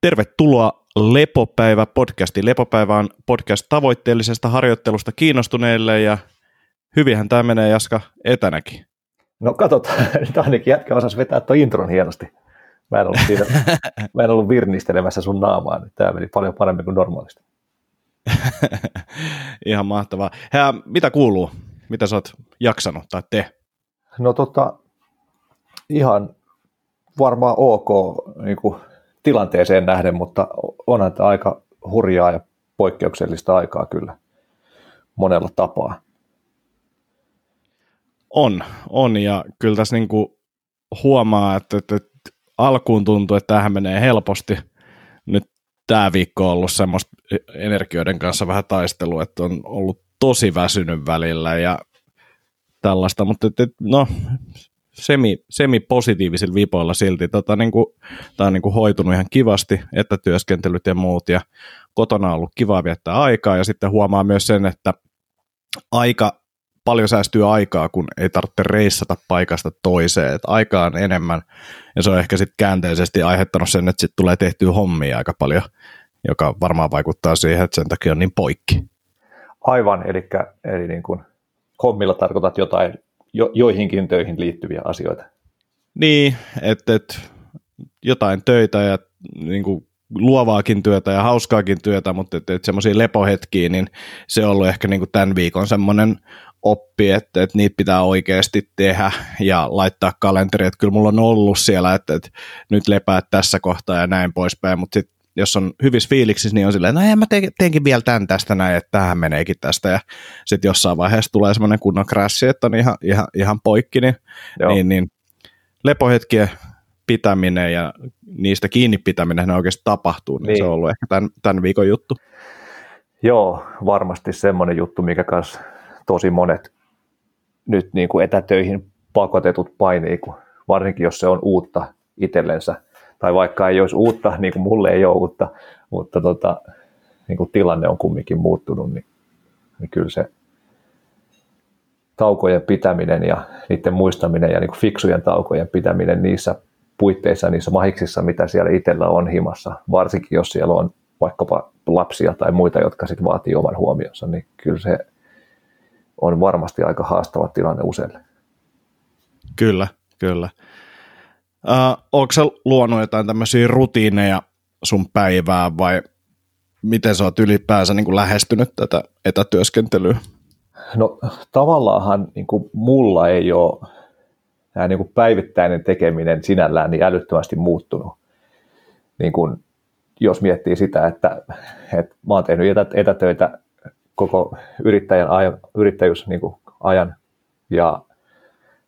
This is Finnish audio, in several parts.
Tervetuloa Lepopäivä podcastiin. Lepopäivä on podcast tavoitteellisesta harjoittelusta kiinnostuneille ja hyvinhän tämä menee Jaska etänäkin. No katsotaan, nyt ainakin jätkä osasi vetää tuon intron hienosti. Mä en ollut, siinä, mä en ollut virnistelemässä sun naamaa, nyt tämä meni paljon paremmin kuin normaalisti. Ihan mahtavaa. Hää, mitä kuuluu? Mitä sä oot jaksanut tai te? No tota, ihan varmaan ok niin kuin tilanteeseen nähden, mutta onhan tämä aika hurjaa ja poikkeuksellista aikaa kyllä monella tapaa. On, on ja kyllä tässä niin kuin huomaa, että, että, että alkuun tuntuu, että tähän menee helposti. Nyt tämä viikko on ollut semmoista energioiden kanssa vähän taistelua, että on ollut tosi väsynyt välillä ja tällaista, mutta että, no semi, semi-positiivisilla vipoilla silti. Tota, niin kuin, tämä on niin kuin hoitunut ihan kivasti, että työskentelyt ja muut, ja kotona on ollut kiva viettää aikaa, ja sitten huomaa myös sen, että aika paljon säästyy aikaa, kun ei tarvitse reissata paikasta toiseen, että aikaa on enemmän, ja se on ehkä sitten käänteisesti aiheuttanut sen, että sitten tulee tehtyä hommia aika paljon, joka varmaan vaikuttaa siihen, että sen takia on niin poikki. Aivan, eli, eli niin kuin hommilla tarkoitat jotain jo, joihinkin töihin liittyviä asioita. Niin, että et, jotain töitä ja niin kuin, luovaakin työtä ja hauskaakin työtä, mutta että et semmoisia lepohetkiä, niin se on ollut ehkä niin kuin tämän viikon semmoinen oppi, että, että niitä pitää oikeasti tehdä ja laittaa kalenteri, että kyllä mulla on ollut siellä, että, että nyt lepää tässä kohtaa ja näin poispäin, mutta sitten jos on hyvissä fiiliksissä, niin on silleen, no mä te- teenkin vielä tämän tästä näin, että tähän meneekin tästä, ja sitten jossain vaiheessa tulee semmoinen kunnon crash, että on ihan, ihan, ihan poikki, niin, niin, niin lepohetkien pitäminen ja niistä kiinni pitäminen ne oikeasti tapahtuu, niin, niin. se on ollut ehkä tämän, tämän viikon juttu. Joo, varmasti semmoinen juttu, mikä kanssa tosi monet nyt niin kuin etätöihin pakotetut painii, varsinkin jos se on uutta itsellensä tai vaikka ei olisi uutta, niin kuin mulle ei ole uutta, mutta tota, niin kuin tilanne on kumminkin muuttunut, niin, niin kyllä se taukojen pitäminen ja niiden muistaminen ja niin kuin fiksujen taukojen pitäminen niissä puitteissa, niissä mahiksissa, mitä siellä itsellä on himassa, varsinkin jos siellä on vaikkapa lapsia tai muita, jotka sitten vaatii oman huomionsa, niin kyllä se on varmasti aika haastava tilanne useille. Kyllä, kyllä. Uh, onko sä luonut jotain tämmöisiä rutiineja sun päivää vai miten sä oot ylipäänsä niin kuin lähestynyt tätä etätyöskentelyä? No tavallaanhan niin kuin mulla ei ole tämä niin kuin päivittäinen tekeminen sinällään niin älyttömästi muuttunut. Niin kuin, jos miettii sitä, että, että mä oon tehnyt etätöitä koko yrittäjän ajan, yrittäjyys niin kuin ajan ja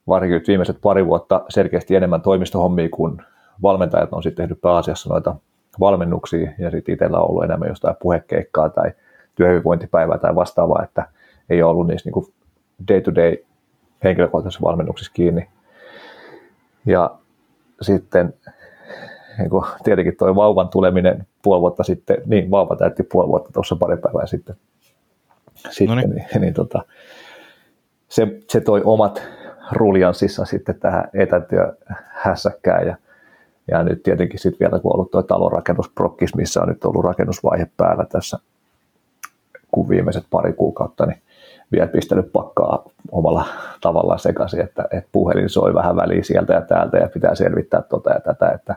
varsinkin nyt viimeiset pari vuotta selkeästi enemmän toimistohommia kuin valmentajat on sitten tehnyt pääasiassa noita valmennuksia ja sitten itsellä on ollut enemmän jostain puhekeikkaa tai työhyvinvointipäivää tai vastaavaa, että ei ole ollut niissä niin day-to-day henkilökohtaisissa valmennuksissa kiinni. Ja sitten niin kuin tietenkin tuo vauvan tuleminen puoli vuotta sitten, niin vauva täytti puoli vuotta tuossa pari päivää sitten, sitten niin, niin tota, se, se toi omat ruljanssissa sitten tähän etätyöhässäkkään ja, ja nyt tietenkin sitten vielä kun on ollut tuo talonrakennusprokkis, missä on nyt ollut rakennusvaihe päällä tässä kun viimeiset pari kuukautta, niin vielä pistänyt pakkaa omalla tavallaan sekaisin, että, että puhelin soi vähän väliin sieltä ja täältä ja pitää selvittää tota ja tätä, että,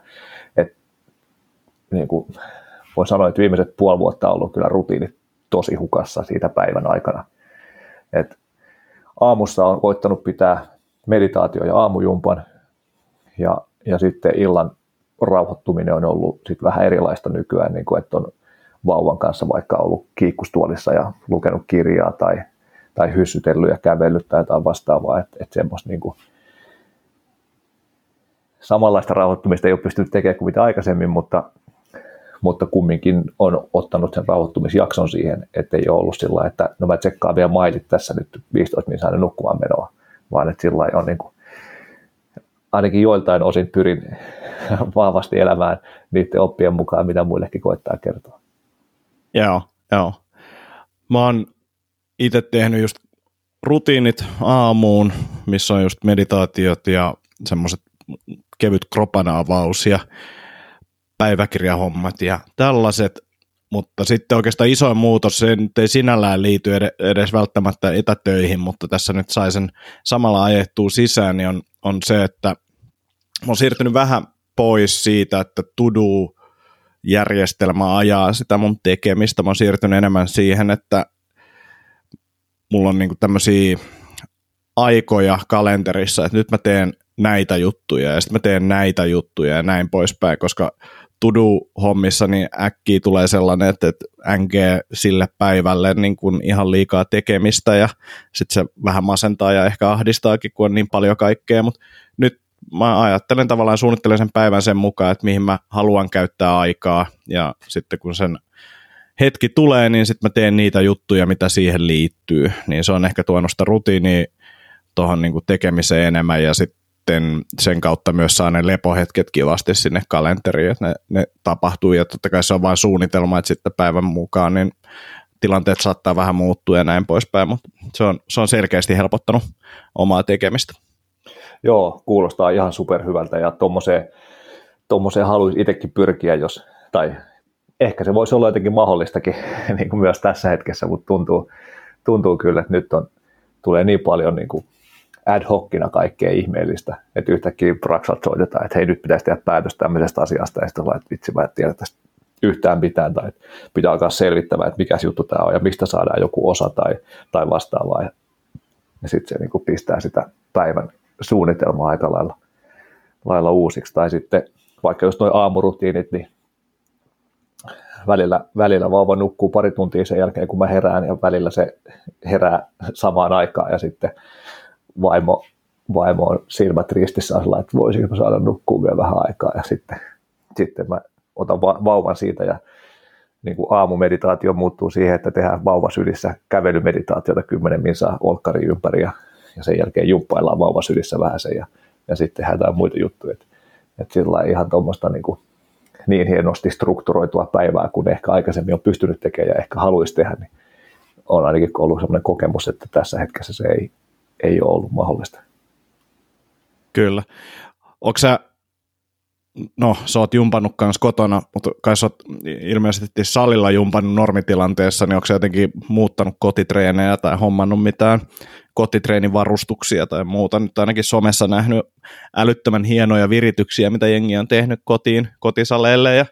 että niin kuin voin sanoa, että viimeiset puoli vuotta on ollut kyllä rutiinit tosi hukassa siitä päivän aikana. Et aamussa on koittanut pitää meditaatio ja aamujumpan. Ja, ja sitten illan rauhoittuminen on ollut sit vähän erilaista nykyään, niin kuin, että on vauvan kanssa vaikka ollut kiikkustuolissa ja lukenut kirjaa tai, tai hyssytellyt ja kävellyt tai jotain vastaavaa, että, että semmoista niin kuin, samanlaista rauhoittumista ei ole pystynyt tekemään kuin mitä aikaisemmin, mutta, mutta kumminkin on ottanut sen rauhoittumisjakson siihen, että ei ole ollut sillä että no mä tsekkaan vielä mailit tässä nyt 15 minuuttia nukkumaan menoa, vaan että sillä on niin kuin, ainakin joiltain osin pyrin vahvasti elämään niiden oppien mukaan, mitä muillekin koittaa kertoa. Joo, joo. Mä oon itse tehnyt just rutiinit aamuun, missä on just meditaatiot ja semmoiset kevyt kropan avaus ja päiväkirjahommat ja tällaiset, mutta sitten oikeastaan isoin muutos, se nyt ei sinällään liity edes välttämättä etätöihin, mutta tässä nyt sai sen samalla ajettua sisään, niin on, on se, että mä oon siirtynyt vähän pois siitä, että tudu järjestelmä ajaa sitä mun tekemistä. Mä oon siirtynyt enemmän siihen, että mulla on niinku tämmöisiä aikoja kalenterissa, että nyt mä teen näitä juttuja ja sitten mä teen näitä juttuja ja näin poispäin, koska Tudu-hommissa niin äkkiä tulee sellainen, että, että NG sille päivälle niin kuin ihan liikaa tekemistä ja sitten se vähän masentaa ja ehkä ahdistaakin, kun on niin paljon kaikkea, mutta nyt mä ajattelen tavallaan suunnittelen sen päivän sen mukaan, että mihin mä haluan käyttää aikaa. Ja sitten kun sen hetki tulee, niin sitten mä teen niitä juttuja, mitä siihen liittyy, niin se on ehkä tuonut sitä rutiinia tuohon niin tekemiseen enemmän ja sitten sitten sen kautta myös saa ne lepohetket kivasti sinne kalenteriin, että ne, ne tapahtuu ja totta kai se on vain suunnitelma, että sitten päivän mukaan niin tilanteet saattaa vähän muuttua ja näin poispäin, mutta se on, se on selkeästi helpottanut omaa tekemistä. Joo, kuulostaa ihan superhyvältä ja tuommoiseen, tuommoiseen haluaisi itsekin pyrkiä, jos, tai ehkä se voisi olla jotenkin mahdollistakin niin kuin myös tässä hetkessä, mutta tuntuu, tuntuu kyllä, että nyt on, tulee niin paljon niin kuin ad hocina kaikkea ihmeellistä, että yhtäkkiä Braxat soitetaan, että hei nyt pitäisi tehdä päätös tämmöisestä asiasta ja sitten että vitsi mä en tiedä tästä yhtään mitään tai pitää alkaa selvittämään, että mikä juttu tämä on ja mistä saadaan joku osa tai, tai vastaavaa. Ja, ja sitten se niin kuin pistää sitä päivän suunnitelmaa aika lailla, lailla uusiksi. Tai sitten vaikka just noin aamurutiinit, niin välillä, välillä vauva nukkuu pari tuntia sen jälkeen, kun mä herään, ja välillä se herää samaan aikaan, ja sitten vaimo, vaimo on silmät ristissä sillä, että voisinko mä saada nukkua vielä vähän aikaa ja sitten, sitten mä otan vauvan siitä ja niin kuin aamumeditaatio muuttuu siihen, että tehdään vauvasylissä kävelymeditaatiota 10 minsaa olkkari ympäri ja, ja sen jälkeen jumppaillaan vauvasylissä vähän sen ja, ja sitten tehdään muita juttuja. Että et sillä ihan tuommoista niin, kuin, niin hienosti strukturoitua päivää, kun ehkä aikaisemmin on pystynyt tekemään ja ehkä haluaisi tehdä, niin on ainakin ollut sellainen kokemus, että tässä hetkessä se ei, ei ole ollut mahdollista. Kyllä. Onko sä, no sä oot jumpannut kanssa kotona, mutta kai sä oot ilmeisesti salilla jumpannut normitilanteessa, niin onko sä jotenkin muuttanut kotitreenejä tai hommannut mitään kotitreenivarustuksia tai muuta. Nyt ainakin somessa nähnyt älyttömän hienoja virityksiä, mitä jengi on tehnyt kotiin, kotisaleille ja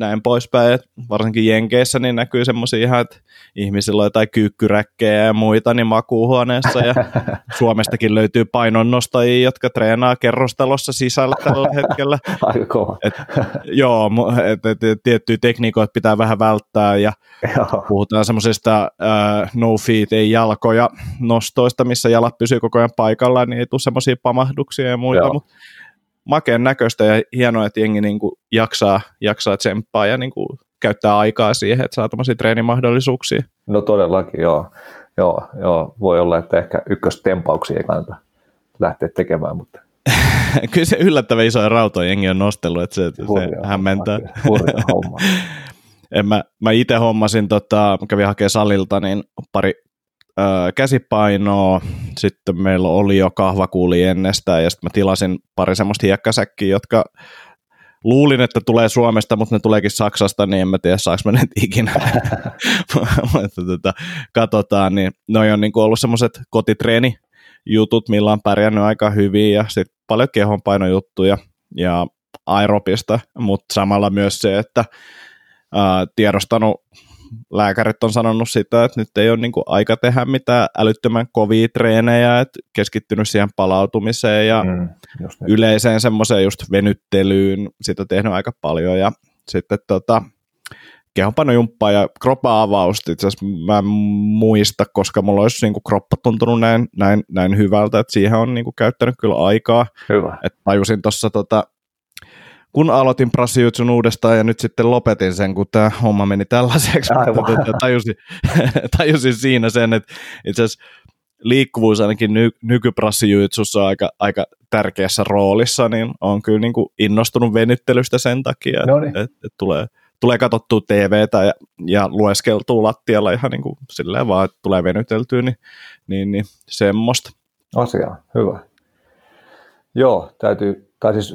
näin poispäin. Et varsinkin Jenkeissä niin näkyy semmoisia ihan, että ihmisillä on jotain kyykkyräkkejä ja muita niin makuuhuoneessa ja Suomestakin löytyy painonnostajia, jotka treenaa kerrostalossa sisällä tällä hetkellä. Aika kova. Et, joo, et, et, et, tiettyjä tekniikoita pitää vähän välttää ja joo. puhutaan semmoisista uh, no feet, ei jalkoja nostoista, missä jalat pysyy koko ajan paikallaan, niin ei tule semmoisia pamahduksia ja muita, mutta makeen näköistä ja hienoa, että jengi niin kuin jaksaa, jaksaa tsemppaa ja niin kuin käyttää aikaa siihen, että saa tämmöisiä treenimahdollisuuksia. No todellakin, joo. joo, joo. Voi olla, että ehkä ykköstempauksia ei kannata lähteä tekemään, mutta Kyllä se yllättävän isoja rautoja jengi on nostellut, että se, hurja, se hämmentää. homma. en mä, mä itse hommasin, tota, kävin hakemaan salilta, niin pari käsipainoa, sitten meillä oli jo kahvakuuli ennestään ja sitten mä tilasin pari semmoista hiekkasäkkiä, jotka luulin, että tulee Suomesta, mutta ne tuleekin Saksasta, niin en mä tiedä, saaks mä ne ikinä. mutta tota, katsotaan, niin ne on niin ollut semmoiset kotitreeni jutut, millä on pärjännyt aika hyvin ja sitten paljon kehonpainojuttuja ja aerobista, mutta samalla myös se, että ää, tiedostanut lääkärit on sanonut sitä, että nyt ei ole niin kuin aika tehdä mitään älyttömän kovia treenejä, että keskittynyt siihen palautumiseen ja mm, yleiseen semmoiseen just venyttelyyn, sitä tehnyt aika paljon ja sitten tota, kehonpainojumppaa ja kroppa-avausta itse asiassa mä en muista, koska mulla olisi niin kuin kroppa tuntunut näin, näin, näin hyvältä, että siihen on niin kuin käyttänyt kyllä aikaa. Hyvä. Että tajusin tuossa tota, kun aloitin Brassijutsun uudestaan ja nyt sitten lopetin sen, kun tämä homma meni tällaiseksi, mutta tota, tajusin, tajusin siinä sen, että itse asiassa liikkuvuus ainakin ny, nykyprassijutsussa on aika, aika tärkeässä roolissa, niin on kyllä niin kuin innostunut venyttelystä sen takia, että et, et, et tulee, tulee katsottua TVtä ja, ja lueskeltua lattialla ihan niin kuin silleen vaan, että tulee venyteltyä, niin, niin, niin semmoista. Asia, hyvä. Joo, täytyy, tai siis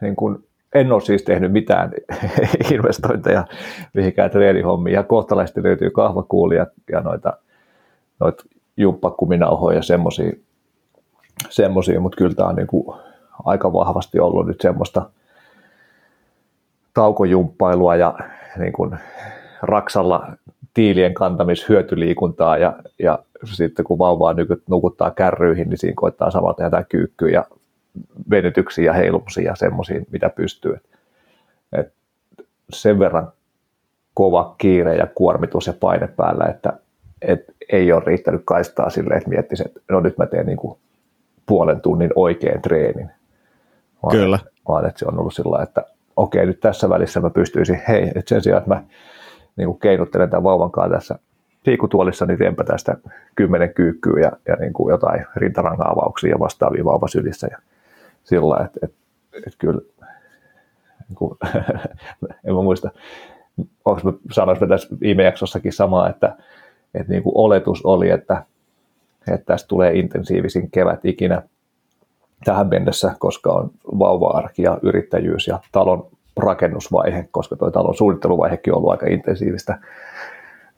niin kuin en ole siis tehnyt mitään investointeja mihinkään treenihommiin. Ja kohtalaisesti löytyy kahvakuulia ja noita, noita jumppakuminauhoja ja semmoisia, semmosia, mutta kyllä tämä on niin kuin aika vahvasti ollut nyt semmoista taukojumppailua ja niin kuin raksalla tiilien kantamishyötyliikuntaa ja, ja sitten kun vauvaa nukuttaa kärryihin, niin siinä koittaa samalla tehdä kyykkyä ja venytyksiä ja heilumisia ja semmoisia, mitä pystyy. Et, et sen verran kova kiire ja kuormitus ja paine päällä, että et ei ole riittänyt kaistaa sille, että miettisi, että no nyt mä teen niin kuin puolen tunnin oikein treenin. Vaan, Kyllä. Vaan että se on ollut sillä että okei, nyt tässä välissä mä pystyisin, hei, että sen sijaan, että mä niin kuin keinuttelen tämän vauvan kanssa tässä liikutuolissa, niin teenpä tästä kymmenen kyykkyä ja, ja niin kuin jotain rintaranga-avauksia ja vastaavia vauvasylissä ja sillä että et, et kyllä, niin kuin, en mä muista, onko mä sanoisin tässä viime jaksossakin samaa, että, että niin kuin oletus oli, että, että tästä tulee intensiivisin kevät ikinä tähän mennessä, koska on vauva-arki ja yrittäjyys ja talon rakennusvaihe, koska tuo talon suunnitteluvaihekin on ollut aika intensiivistä.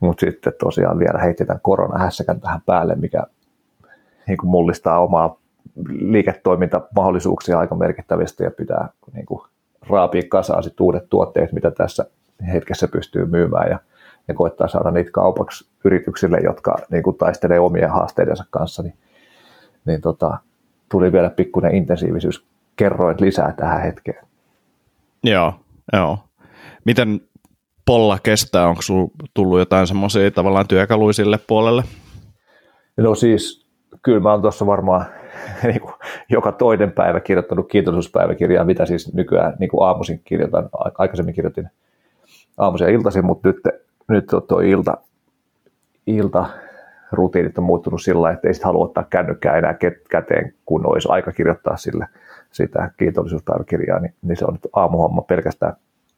Mutta sitten tosiaan vielä heitetään koronahässäkän tähän päälle, mikä niin kuin mullistaa omaa liiketoimintamahdollisuuksia aika merkittävästi ja pitää niin kuin, raapia kasaan sit uudet tuotteet, mitä tässä hetkessä pystyy myymään ja, ja koittaa saada niitä kaupaksi yrityksille, jotka niin kuin, taistelee omien haasteidensa kanssa, niin, niin tota, tuli vielä pikkuinen intensiivisyys kerroin lisää tähän hetkeen. Joo, joo. Miten polla kestää? Onko sinulla tullut jotain semmoisia tavallaan työkaluisille puolelle? No siis, kyllä mä oon tuossa varmaan niin kuin joka toinen päivä kirjoittanut kiitollisuuspäiväkirjaa, mitä siis nykyään niin kuin aamuisin kirjoitan. Aikaisemmin kirjoitin aamuisin ja iltaisin, mutta nyt, nyt tuo ilta, ilta rutiinit on muuttunut sillä että ei halua ottaa kännykkää enää käteen, kun olisi aika kirjoittaa sille sitä kiitollisuuspäiväkirjaa, niin, niin se on nyt aamuhomma pelkästään,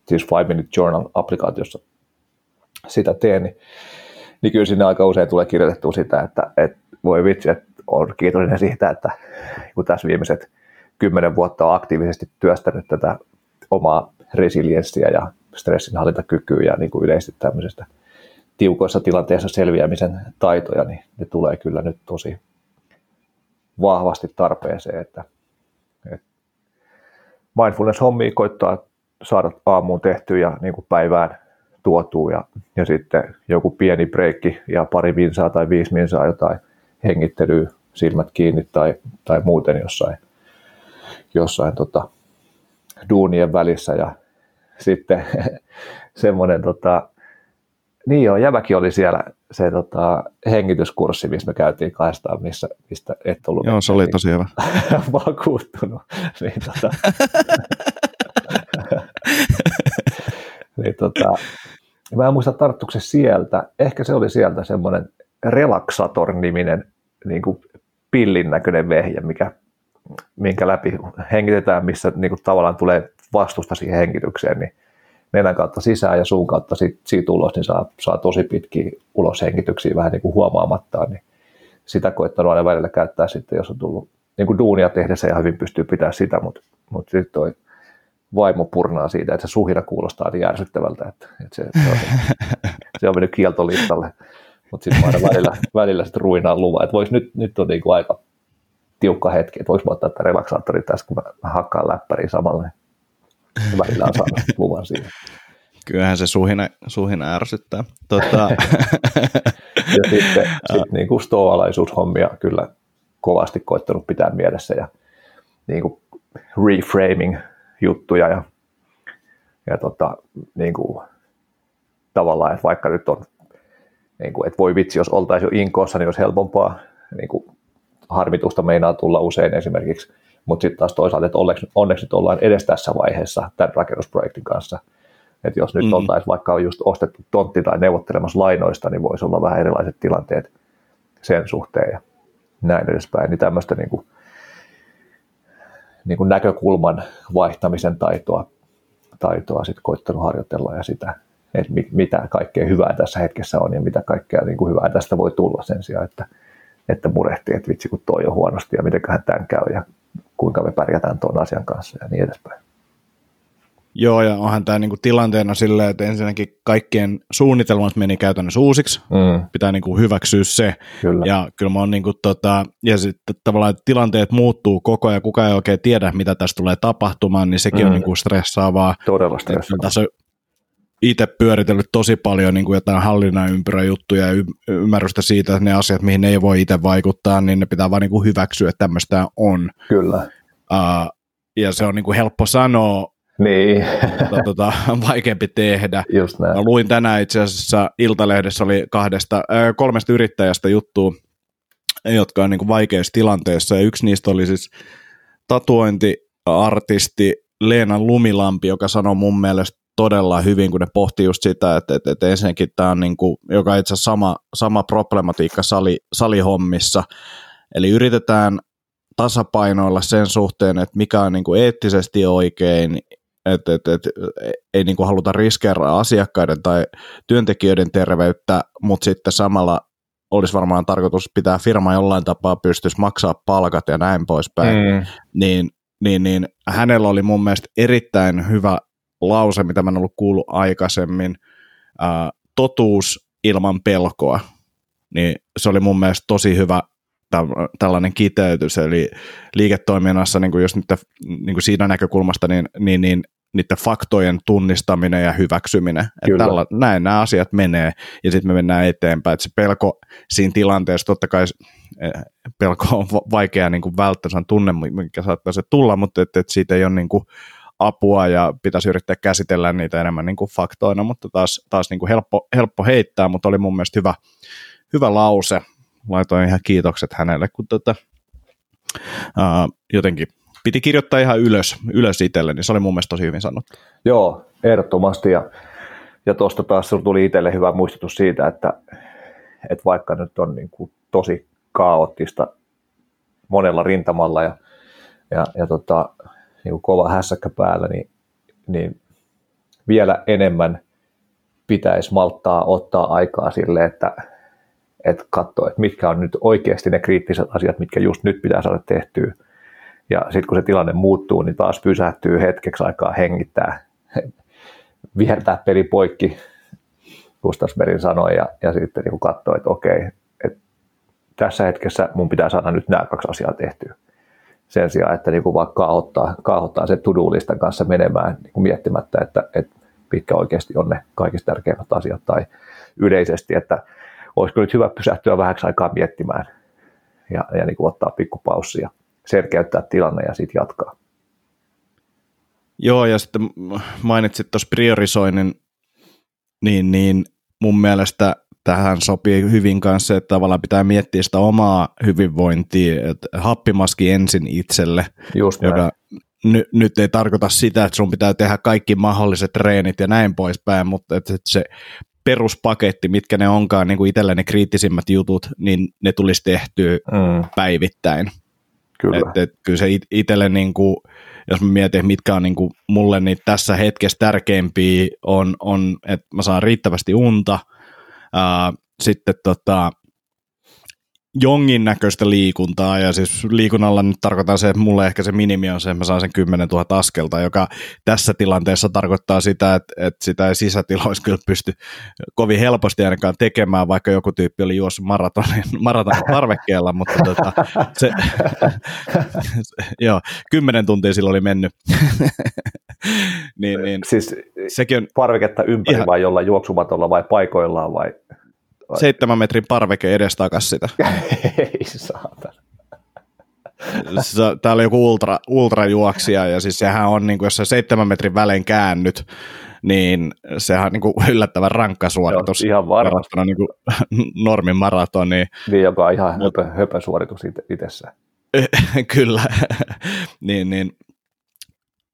siis Five Minute Journal-applikaatiossa sitä teen, niin, niin kyllä sinne aika usein tulee kirjoitettua sitä, että, että voi vitsi, että on kiitollinen siitä, että kun tässä viimeiset kymmenen vuotta on aktiivisesti työstänyt tätä omaa resilienssiä ja stressinhallintakykyä ja niin kuin yleisesti tämmöisestä tiukoissa tilanteissa selviämisen taitoja, niin ne tulee kyllä nyt tosi vahvasti tarpeeseen, että, että mindfulness-hommia koittaa saada aamuun tehtyä ja niin kuin päivään tuotuu ja, ja sitten joku pieni breikki ja pari minsaa tai viisi minsaa jotain hengittelyä, silmät kiinni tai, tai muuten jossain, jossain tota, duunien välissä ja sitten semmoinen tota, niin joo, Jämäkin oli siellä se tota, hengityskurssi, missä me käytiin kahdestaan, missä, mistä et ollut. Joo, se oli tosi hyvä. vakuuttunut. niin, tota, niin, tota, mä en muista tarttuiko se sieltä, ehkä se oli sieltä semmoinen Relaxator-niminen niin kuin pillin näköinen vehje, mikä, minkä läpi hengitetään, missä niin kuin tavallaan tulee vastusta siihen hengitykseen, niin nenän kautta sisään ja suun kautta siitä, siitä ulos, niin saa, saa tosi pitkiä uloshengityksiä vähän niin kuin huomaamattaan, niin sitä koittanut aina välillä käyttää sitten, jos on tullut niin kuin duunia tehdessä ja hyvin pystyy pitämään sitä, mutta, mutta sitten toi vaimo purnaa siitä, että se suhina kuulostaa niin järsyttävältä, että, että se, se, on, se on mennyt kieltolistalle, mutta sitten aina välillä, välillä sitten ruinaan luvan, että vois nyt, nyt on niin kuin aika tiukka hetki, että voisi ottaa tämän relaksaattorin tässä, kun mä hakkaan läppäriin samalla välillä on saanut luvan siihen. Kyllähän se suhina, suhina ärsyttää. Tota... ja sitten sit niin kuin stoalaisuushommia kyllä kovasti koittanut pitää mielessä ja niin kuin reframing juttuja ja, ja tota, niin kuin, tavallaan, että vaikka nyt on, niin kuin, että voi vitsi, jos oltaisiin jo inkoossa, niin olisi helpompaa, niin kuin, harmitusta meinaa tulla usein esimerkiksi mutta sitten taas toisaalta, että onneksi, onneksi nyt ollaan edes tässä vaiheessa tämän rakennusprojektin kanssa. Että jos nyt mm. oltaisiin vaikka just ostettu tontti tai neuvottelemassa lainoista, niin voisi olla vähän erilaiset tilanteet sen suhteen ja näin edespäin. Niin tämmöistä niin kuin, niin kuin näkökulman vaihtamisen taitoa, taitoa sitten koittanut harjoitella ja sitä, että mitä kaikkea hyvää tässä hetkessä on ja mitä kaikkea niin kuin hyvää tästä voi tulla sen sijaan, että, että murehtii, että vitsi kun toi on huonosti ja mitenköhän tämän käy ja kuinka me pärjätään tuon asian kanssa ja niin edespäin. Joo, ja onhan tämä niinku tilanteena silleen, että ensinnäkin kaikkien suunnitelmat meni käytännössä uusiksi, mm. pitää niinku hyväksyä se, kyllä. ja kyllä mä oon niinku tota, ja sitten tavallaan tilanteet muuttuu koko ajan, kukaan ei oikein tiedä, mitä tässä tulee tapahtumaan, niin sekin mm. on niinku stressaavaa. Todella stressaavaa. Tässä on itse pyöritellyt tosi paljon niin kuin jotain hallinnan ympyräjuttuja ja ymmärrystä siitä, että ne asiat, mihin ne ei voi itse vaikuttaa, niin ne pitää vaan niin kuin hyväksyä, että tämmöistä on. Kyllä. Uh, ja se on niin kuin helppo sanoa, niin. mutta tota, vaikeampi tehdä. Just näin. Mä luin tänään itse asiassa Iltalehdessä oli kahdesta, äh, kolmesta yrittäjästä juttua, jotka on niin kuin vaikeissa tilanteissa, ja yksi niistä oli siis tatuointiartisti Leena Lumilampi, joka sanoi mun mielestä todella hyvin, kun ne pohtii just sitä, että, että, että ensinnäkin tämä on niin kuin, joka itse asiassa sama, sama problematiikka sali, salihommissa, eli yritetään tasapainoilla sen suhteen, että mikä on niin kuin eettisesti oikein, että, että, että ei niin kuin haluta riskeeraa asiakkaiden tai työntekijöiden terveyttä, mutta sitten samalla olisi varmaan tarkoitus pitää firma jollain tapaa pystyisi maksaa palkat ja näin poispäin, mm. niin, niin, niin hänellä oli mun mielestä erittäin hyvä lause, mitä mä en ollut kuullut aikaisemmin, ää, totuus ilman pelkoa, niin se oli mun mielestä tosi hyvä tällainen kiteytys, eli liiketoiminnassa, niin kuin jos nyt niin kuin siinä näkökulmasta, niin, niin, niin niiden faktojen tunnistaminen ja hyväksyminen. Että tällä, näin nämä asiat menee, ja sitten me mennään eteenpäin. Että se pelko siinä tilanteessa, totta kai eh, pelko on vaikea niin kuin välttää, se on tunne, mikä saattaa se tulla, mutta että, että siitä ei ole niin kuin apua ja pitäisi yrittää käsitellä niitä enemmän niin kuin faktoina, mutta taas, taas niin kuin helppo, helppo heittää, mutta oli mun mielestä hyvä, hyvä lause. Laitoin ihan kiitokset hänelle, kun tota, uh, jotenkin piti kirjoittaa ihan ylös, ylös itselle, niin se oli mun mielestä tosi hyvin sanottu. Joo, ehdottomasti. Ja, ja tuosta taas tuli itselle hyvä muistutus siitä, että, että vaikka nyt on niin kuin tosi kaoottista monella rintamalla ja, ja, ja tota, niin kuin kova hässäkkä päällä, niin, niin vielä enemmän pitäisi malttaa ottaa aikaa sille, että, että katsoa, että mitkä on nyt oikeasti ne kriittiset asiat, mitkä just nyt pitää saada tehtyä. Ja sitten kun se tilanne muuttuu, niin taas pysähtyy hetkeksi aikaa hengittää, viheltää peli poikki, Gustasberin sanoi, ja, ja sitten niin katsoo, että okei, että tässä hetkessä mun pitää saada nyt nämä kaksi asiaa tehtyä sen sijaan, että niin kuin vaan kaahottaa, kaahottaa sen to-do-listan kanssa menemään niin kuin miettimättä, että, että mitkä oikeasti on ne kaikista tärkeimmät asiat tai yleisesti, että olisiko nyt hyvä pysähtyä vähäksi aikaa miettimään ja, ja niin kuin ottaa pikkupaussia, selkeyttää tilanne ja sitten jatkaa. Joo, ja sitten mainitsit tuossa priorisoinnin, niin, niin mun mielestä tähän sopii hyvin kanssa, että tavallaan pitää miettiä sitä omaa hyvinvointia, että happimaski ensin itselle, Just joka n- nyt ei tarkoita sitä, että sun pitää tehdä kaikki mahdolliset treenit ja näin poispäin, mutta että se peruspaketti, mitkä ne onkaan niin kuin itselle ne kriittisimmät jutut, niin ne tulisi tehtyä mm. päivittäin. Kyllä. Et, et, kyllä se it- itselle, niin kuin, jos mä mietin, mitkä on niin kuin mulle niin tässä hetkessä tärkeimpiä, on, on että mä saan riittävästi unta – Sitten tota, näköistä liikuntaa, ja siis liikunnalla nyt tarkoitan se, että mulle ehkä se minimi on se, että mä saan sen 10 000 askelta, joka tässä tilanteessa tarkoittaa sitä, että, että sitä ei sisätiloissa kyllä pysty kovin helposti ainakaan tekemään, vaikka joku tyyppi oli juossut maratonin, maratonin parvekkeella, mutta tota, se, joo, 10 tuntia silloin oli mennyt. niin, niin, siis sekin on parveketta ympäri ihan, vai jollain juoksumatolla vai paikoillaan vai? Seitsemän metrin parveke edestakas sitä. Ei saatana. Täällä oli joku ultra, ultrajuoksija ja siis sehän on, niin kuin, jos sä seitsemän metrin välein käännyt, niin sehän on niin kuin yllättävän rankka suoritus. Joo, ihan varmasti. Niin kuin normin maratoni. Niin, joka on ihan höpö, höpö suoritus itsessään. Kyllä. niin, niin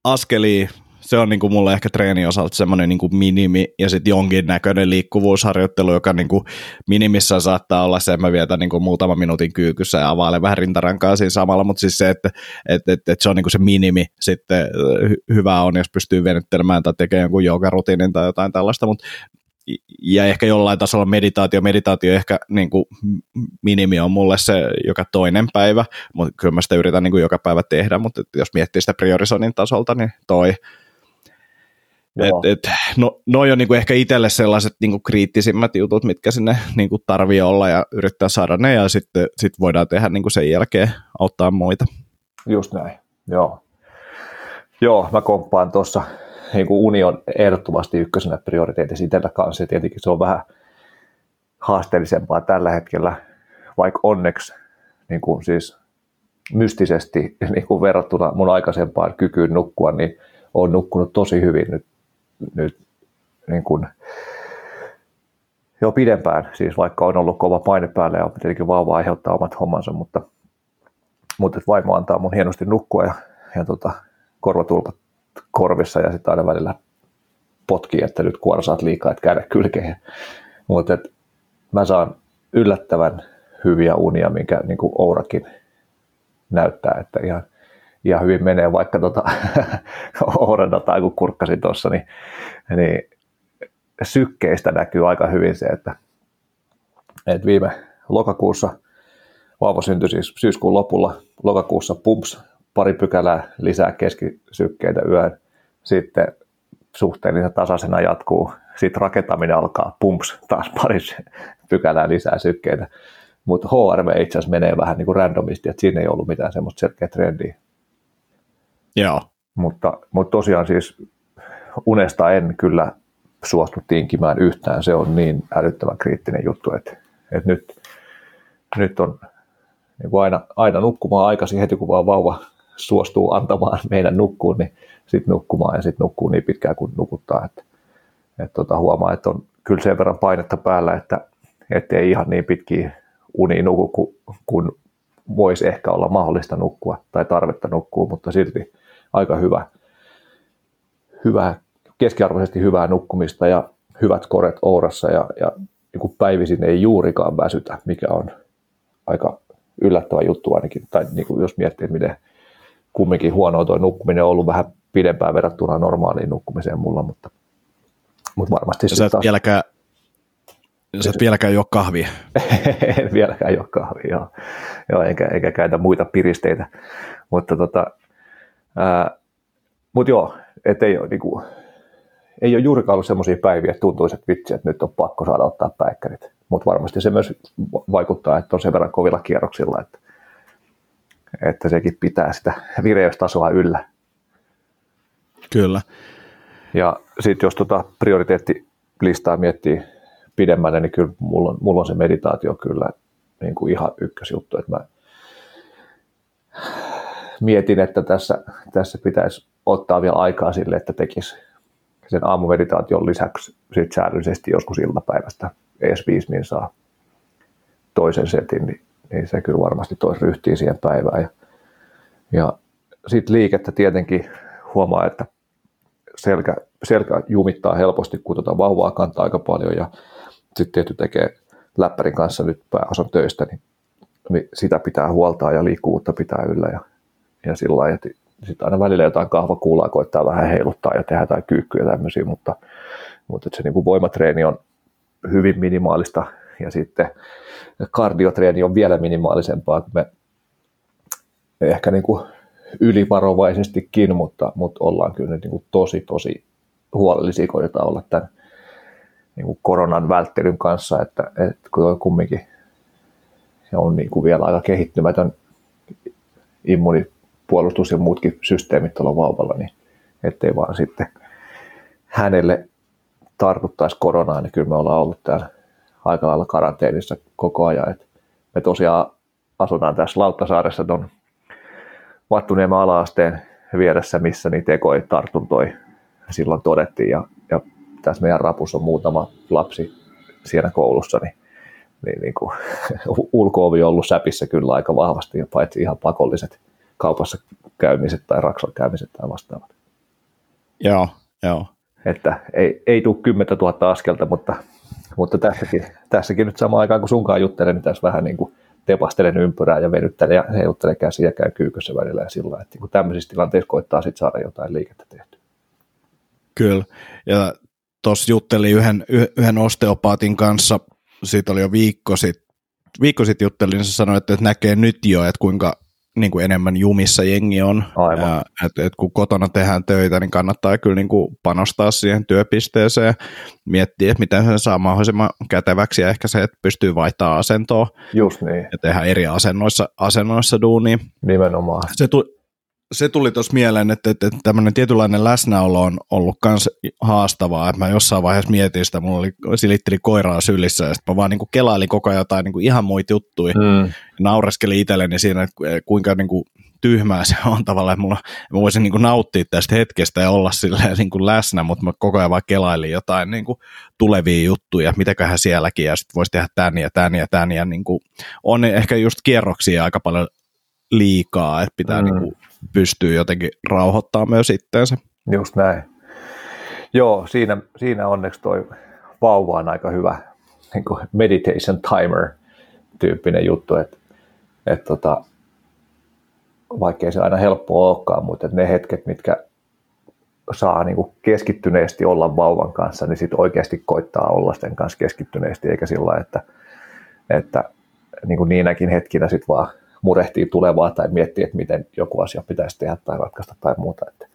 askeli se on niin kuin mulle ehkä treeni osalta semmoinen niin kuin minimi ja sitten jonkinnäköinen liikkuvuusharjoittelu, joka niin kuin minimissä saattaa olla se, että mä vietän niin kuin muutaman minuutin kyykyssä ja availen vähän rintarankaa siinä samalla, mutta siis se, että että että, että se on niin kuin se minimi sitten hy- hyvä on, jos pystyy venyttelemään tai tekemään jonkun joogarutiinin tai jotain tällaista, mutta ja ehkä jollain tasolla meditaatio, meditaatio ehkä niin kuin minimi on mulle se joka toinen päivä, mutta kyllä mä sitä yritän niin kuin joka päivä tehdä, mutta jos miettii sitä priorisoinnin tasolta, niin toi. Et, et, no, noi on niinku ehkä itselle sellaiset niinku kriittisimmät jutut, mitkä sinne niinku tarvii olla ja yrittää saada ne ja sitten sit voidaan tehdä niinku sen jälkeen auttaa muita. Just näin, joo. Joo, mä komppaan tuossa niin uni on ehdottomasti ykkösenä prioriteetissa itsellä kanssa ja tietenkin se on vähän haasteellisempaa tällä hetkellä, vaikka onneksi niin kuin siis mystisesti niin kuin verrattuna mun aikaisempaan kykyyn nukkua, niin olen nukkunut tosi hyvin nyt, nyt niin kuin, jo pidempään, siis vaikka on ollut kova paine päällä ja tietenkin vauva aiheuttaa omat hommansa, mutta, mutta vaimo antaa mun hienosti nukkua ja, ja tota, korvatulpat korvissa ja sitten aina välillä potkii, että nyt kuorsaat liikaa, että käydä kylkeen. Mutta mä saan yllättävän hyviä unia, minkä niin kuin Ourakin näyttää, että ihan, ihan hyvin menee, vaikka tota, Oura-dataa kun kurkkasin tuossa, niin, niin sykkeistä näkyy aika hyvin se, että, että viime lokakuussa, vauva syntyi siis syyskuun lopulla, lokakuussa pumps, pari pykälää lisää keskisykkeitä yön, sitten suhteellisen tasaisena jatkuu, sitten rakentaminen alkaa, pumps, taas pari pykälää lisää sykkeitä. Mutta HRV itse asiassa menee vähän niin kuin randomisti, että siinä ei ollut mitään semmoista selkeä trendiä. Joo. Mutta, mutta tosiaan siis unesta en kyllä suostu tinkimään yhtään. Se on niin älyttömän kriittinen juttu, että, että nyt, nyt on niin kuin aina, aina nukkumaan aikaisin heti, kun vaan vauva suostuu antamaan meidän nukkuun, niin sitten nukkumaan ja sitten nukkuu niin pitkään kuin nukuttaa. Että, että tota, huomaa, että on kyllä sen verran painetta päällä, että ei ihan niin pitkiä uni nuku kuin, kuin voisi ehkä olla mahdollista nukkua tai tarvetta nukkua, mutta silti aika hyvä, hyvä keskiarvoisesti hyvää nukkumista ja hyvät koret ourassa ja, ja niin kuin päivisin ei juurikaan väsytä, mikä on aika yllättävä juttu ainakin, tai niin kuin jos miettii, että miten kumminkin huonoa tuo nukkuminen on ollut vähän pidempään verrattuna normaaliin nukkumiseen mulla, mutta, mutta varmasti sä et taas... vieläkään Sä et vieläkään juo kahvia. en vieläkään juo kahvia, joo. joo enkä, enkä käytä muita piristeitä. Mutta tota, ää, mut joo, et ei, ole, niinku, ei ole juurikaan ollut semmoisia päiviä, että tuntuisi, että vitsi, että nyt on pakko saada ottaa päikkärit. Mutta varmasti se myös vaikuttaa, että on sen verran kovilla kierroksilla, että, että sekin pitää sitä vireystasoa yllä. Kyllä. Ja sitten jos tota prioriteettilistaa miettii pidemmälle, niin kyllä mulla on, mulla on se meditaatio kyllä niin kuin ihan ykkösjuttu, että mä mietin, että tässä, tässä pitäisi ottaa vielä aikaa sille, että tekisi sen aamumeditaation lisäksi sit säännöllisesti joskus iltapäivästä edes viisi min saa toisen setin, niin, niin se kyllä varmasti toisi ryhtiin siihen päivään. Ja, ja sitten liikettä tietenkin huomaa, että selkä, selkä jumittaa helposti, kun tuota vauvaa kantaa aika paljon ja sitten tietty tekee läppärin kanssa nyt pääosan töistä, niin, niin sitä pitää huoltaa ja liikkuvuutta pitää yllä ja, ja sillä lailla, että sitten aina välillä jotain kahvakuulaa koittaa vähän heiluttaa ja tehdä jotain kyykkyjä tämmöisiä, mutta, mutta se niin kuin voimatreeni on hyvin minimaalista ja sitten kardiotreeni on vielä minimaalisempaa, että me ehkä niin kuin ylivarovaisestikin, mutta, mutta ollaan kyllä niin kuin tosi, tosi huolellisia, koitetaan olla tämän niin kuin koronan välttelyn kanssa, että, että kun kumminkin se on niin kuin vielä aika kehittymätön immunipuolustus ja muutkin systeemit tuolla vauvalla, niin ettei vaan sitten hänelle tartuttaisi koronaa, niin kyllä me ollaan ollut täällä aika lailla karanteenissa koko ajan. Et me tosiaan asutaan tässä Lauttasaaressa tuon Vattuniemen alaasteen vieressä, missä niitä ekoi tartuntoi silloin todettiin. Ja tässä meidän rapussa on muutama lapsi siellä koulussa, niin, niin, niin kuin, ulko-ovi on ollut säpissä kyllä aika vahvasti, paitsi ihan pakolliset kaupassa käymiset tai raksan käymiset tai vastaavat. Joo, joo. Että ei, ei tule 10 000 askelta, mutta, mutta tässäkin, tässäkin nyt samaan aikaan kun sunkaan juttelen, niin tässä vähän niin kuin tepastelen ympyrää ja venyttelen ja heiluttelen käsiä ja käyn kyykössä välillä ja sillä että niin tämmöisissä tilanteissa koittaa sitten saada jotain liikettä tehtyä. Kyllä, ja tuossa juttelin yhden, yhden osteopaatin kanssa, siitä oli jo viikko sitten, viikko sitten juttelin, se sanoi, että näkee nyt jo, että kuinka niin kuin enemmän jumissa jengi on. Aivan. Ja, et, et kun kotona tehdään töitä, niin kannattaa kyllä niin kuin panostaa siihen työpisteeseen, miettiä, että miten sen saa mahdollisimman käteväksi ja ehkä se, että pystyy vaihtamaan asentoa Just niin, ja tehdä eri asennoissa, asennoissa duunia. nimenomaan. Se, tu, se tuli tuossa mieleen, että, että, että tämmöinen tietynlainen läsnäolo on ollut myös haastavaa, että mä jossain vaiheessa mietin sitä, mulla oli, silitteli koiraa sylissä ja sitten mä vaan niin kuin kelailin koko ajan jotain niin kuin ihan muita juttuja Mm. ja naureskelin itselleni siinä, että kuinka niin kuin tyhmää se on tavallaan, että mulla, mä voisin niin kuin nauttia tästä hetkestä ja olla silleen niin kuin läsnä, mutta mä koko ajan vaan kelailin jotain niin kuin tulevia juttuja, mitäköhän sielläkin, ja sitten voisi tehdä tän ja tän ja tän, ja niin kuin, on ehkä just kierroksia aika paljon liikaa, että pitää Mm. niin kuin pystyä jotenkin rauhoittaa myös itteensä. Just näin. Joo, siinä, siinä onneksi toi vauva on aika hyvä niin kuin meditation timer tyyppinen juttu, että et tota, vaikkei se aina helppoa olekaan, mutta ne hetket, mitkä saa niin kuin keskittyneesti olla vauvan kanssa, niin sitten oikeasti koittaa olla sen kanssa keskittyneesti, eikä sillä että, että niin kuin niinäkin hetkinä sitten vaan murehtii tulevaa tai miettii, että miten joku asia pitäisi tehdä tai ratkaista tai muuta. Että,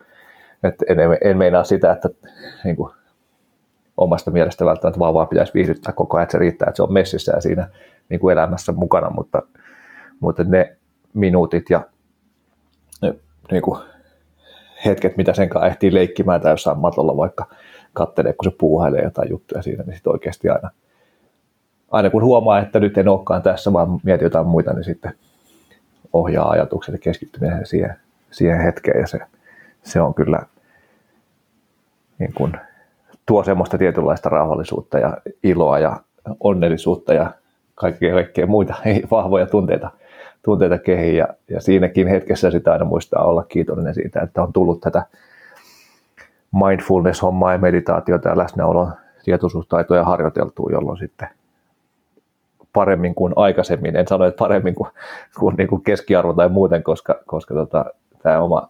että en, en meinaa sitä, että niin kuin omasta mielestä välttämättä vauvaa pitäisi viihdyttää koko ajan, että se riittää, että se on messissä ja siinä niin kuin elämässä mukana, mutta, mutta ne minuutit ja ne, niin kuin hetket, mitä sen kanssa ehtii leikkimään tai jossain matolla vaikka kattelee, kun se puuhailee jotain juttuja siinä, niin sitten oikeasti aina, aina kun huomaa, että nyt en olekaan tässä, vaan mietin jotain muita, niin sitten ohjaa ajatukset ja keskittyminen siihen, siihen hetkeen. Ja se, se on kyllä niin kuin, tuo semmoista tietynlaista rauhallisuutta ja iloa ja onnellisuutta ja kaikkea, kaikkea muita vahvoja tunteita, tunteita kehiin. Ja, ja siinäkin hetkessä sitä aina muistaa olla kiitollinen siitä, että on tullut tätä mindfulness-hommaa ja meditaatiota ja läsnäolon tietoisuustaitoja harjoiteltua, jolloin sitten paremmin kuin aikaisemmin, en sano, että paremmin kuin, kuin, niin kuin keskiarvo tai muuten, koska, koska tota, tämä oma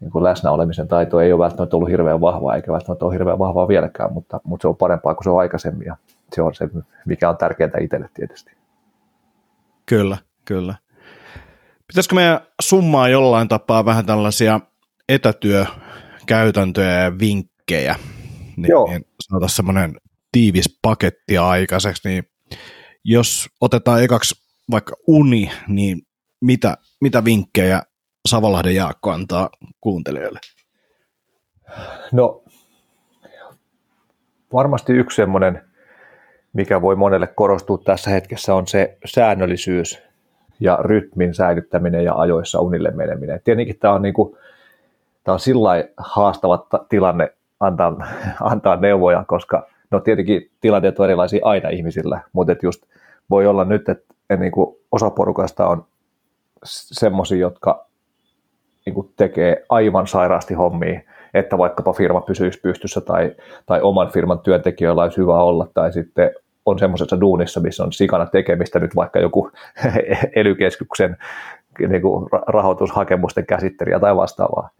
niin kuin läsnäolemisen taito ei ole välttämättä ollut hirveän vahvaa, eikä välttämättä ole hirveän vahvaa vieläkään, mutta, mutta se on parempaa kuin se on aikaisemmin ja se on se, mikä on tärkeintä itselle tietysti. Kyllä, kyllä. Pitäisikö meidän summaa jollain tapaa vähän tällaisia etätyökäytäntöjä ja vinkkejä, niin, Joo. niin saataisiin semmoinen tiivis paketti aikaiseksi, niin jos otetaan ekaksi vaikka uni, niin mitä, mitä vinkkejä Savolahden Jaakko antaa kuuntelijoille? No varmasti yksi semmoinen, mikä voi monelle korostua tässä hetkessä, on se säännöllisyys ja rytmin säilyttäminen ja ajoissa unille meneminen. Tietenkin tämä on, niin kuin, tämä on sillä haastava ta- tilanne antaa, antaa neuvoja, koska no tietenkin tilanteet on erilaisia aina ihmisillä, mutta et just voi olla nyt, että niin kuin osa porukasta on semmoisia, jotka niin kuin tekee aivan sairaasti hommia, että vaikkapa firma pysyisi pystyssä tai, tai oman firman työntekijöillä olisi hyvä olla, tai sitten on semmoisessa duunissa, missä on sikana tekemistä nyt vaikka joku elykeskuksen niin kuin ra- rahoitushakemusten käsittelijä tai vastaavaa.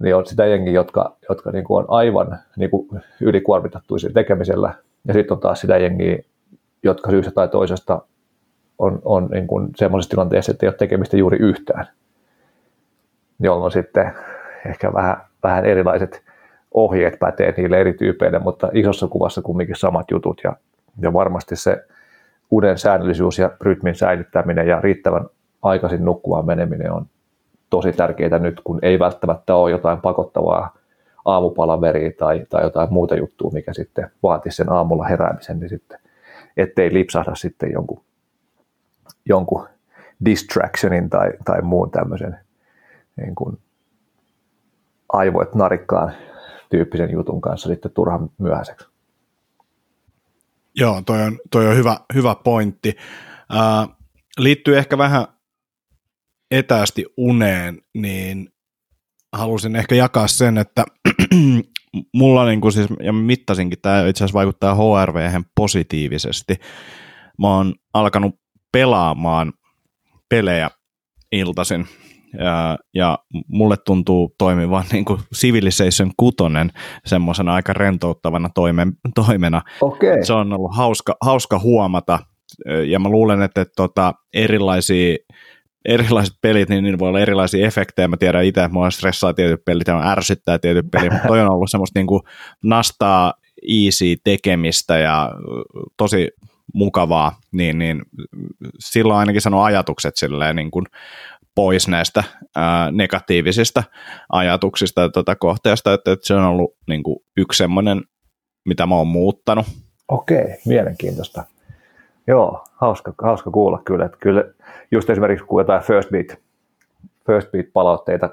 Niin on sitä jengiä, jotka, jotka niin kuin on aivan niin kuin ylikuormitettuja sillä tekemisellä, ja sitten on taas sitä jengiä, jotka syystä tai toisesta on, on niin kuin semmoisessa tilanteessa, että ei ole tekemistä juuri yhtään. Jolloin sitten ehkä vähän, vähän erilaiset ohjeet pätee niille eri tyypeille, mutta isossa kuvassa kumminkin samat jutut. Ja, ja varmasti se uuden säännöllisyys ja rytmin säilyttäminen ja riittävän aikaisin nukkumaan meneminen on tosi tärkeää nyt, kun ei välttämättä ole jotain pakottavaa aamupalaveria tai, tai jotain muuta juttua, mikä sitten vaatisi sen aamulla heräämisen, niin sitten ettei lipsahda sitten jonkun, jonkun distractionin tai, tai muun tämmöisen niin kuin aivoit narikkaan tyyppisen jutun kanssa sitten turhan myöhäiseksi. Joo, toi on, toi on hyvä, hyvä pointti. Ää, liittyy ehkä vähän etäästi uneen, niin halusin ehkä jakaa sen, että mulla niin kuin siis, ja mittasinkin, tämä itse asiassa vaikuttaa HRV positiivisesti. Mä oon alkanut pelaamaan pelejä iltaisin, ja, ja mulle tuntuu toimivan niin kuin Civilization 6 semmoisena aika rentouttavana toimen, toimena. Okei. Se on ollut hauska, hauska huomata, ja mä luulen, että, että tota, erilaisia erilaiset pelit, niin niillä voi olla erilaisia efektejä. Mä tiedän itse, että mua stressaa tietyt pelit ja ärsyttää tietyt pelit, mutta toi on ollut semmoista niin kuin nastaa easy tekemistä ja tosi mukavaa, niin, niin silloin ainakin sanoo ajatukset silleen niin kuin pois näistä ää, negatiivisista ajatuksista tätä kohteesta, että, että se on ollut niin kuin yksi semmoinen, mitä mä oon muuttanut. Okei, mielenkiintoista. Joo, hauska, hauska kuulla kyllä. Että kyllä just esimerkiksi kun jotain First Beat, First Beat-palautteita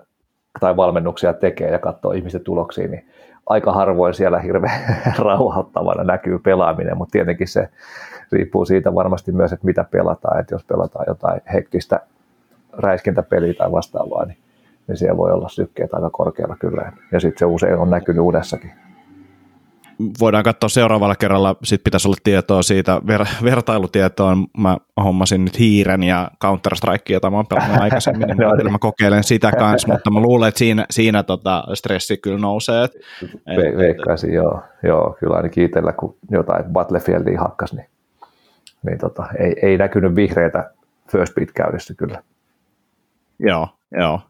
tai valmennuksia tekee ja katsoo ihmisten tuloksia, niin aika harvoin siellä hirveän rauhoittavana näkyy pelaaminen, mutta tietenkin se riippuu siitä varmasti myös, että mitä pelataan. Että jos pelataan jotain hektistä räiskintäpeliä tai vastaavaa, niin, niin siellä voi olla sykkeet aika korkealla kyllä. Ja sitten se usein on näkynyt uudessakin voidaan katsoa seuraavalla kerralla, sitten pitäisi olla tietoa siitä, ver- vertailutietoa, mä hommasin nyt Hiiren ja Counter-Strike, jota mä oon pelannut aikaisemmin, niin no, mä kokeilen sitä kanssa, mutta mä luulen, että siinä, siinä tota stressi kyllä nousee. Et, Ve- veikkaisin, joo, joo, kyllä ainakin itsellä, kun jotain Battlefieldia hakkas, niin, niin tota, ei, ei näkynyt vihreitä first beat käydessä kyllä. Joo, joo.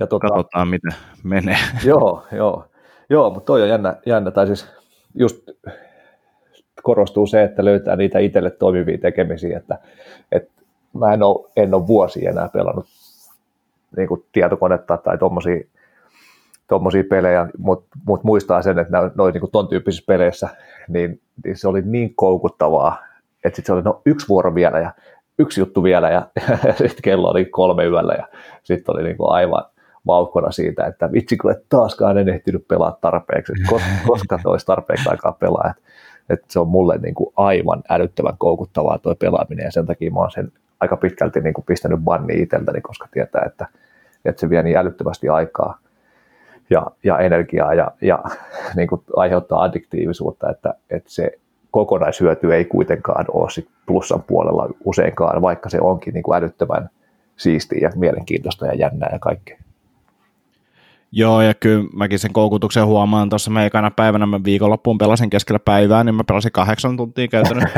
Ja tota, Katsotaan, miten menee. Joo, joo. Joo, mutta toi on jännä, jännä tai siis just korostuu se, että löytää niitä itselle toimivia tekemisiä, että, että mä en ole, en ole vuosia enää pelannut niin kuin tietokonetta tai tuommoisia tommosia pelejä, mutta mut muistaa sen, että noin niin ton tyyppisissä peleissä, niin, niin, se oli niin koukuttavaa, että sitten se oli no, yksi vuoro vielä ja yksi juttu vielä ja, ja sitten kello oli kolme yöllä ja sitten oli niin kuin aivan, vauhkona siitä, että vitsi kun et taaskaan en ehtinyt pelaa tarpeeksi, koska, koska olisi tarpeeksi aikaa pelaa. Että, että se on mulle niin kuin aivan älyttömän koukuttavaa tuo pelaaminen ja sen takia mä oon sen aika pitkälti niin kuin pistänyt banni itseltäni, koska tietää, että, että se vie niin älyttömästi aikaa ja, ja energiaa ja, ja niin kuin aiheuttaa addiktiivisuutta, että, että se kokonaishyöty ei kuitenkaan ole sit plussan puolella useinkaan, vaikka se onkin niin kuin älyttömän siistiä ja mielenkiintoista ja jännää ja kaikkea. Joo, ja kyllä mäkin sen koukutuksen huomaan tuossa mä ekana päivänä mä viikonloppuun pelasin keskellä päivää, niin mä pelasin kahdeksan tuntia käytänyt.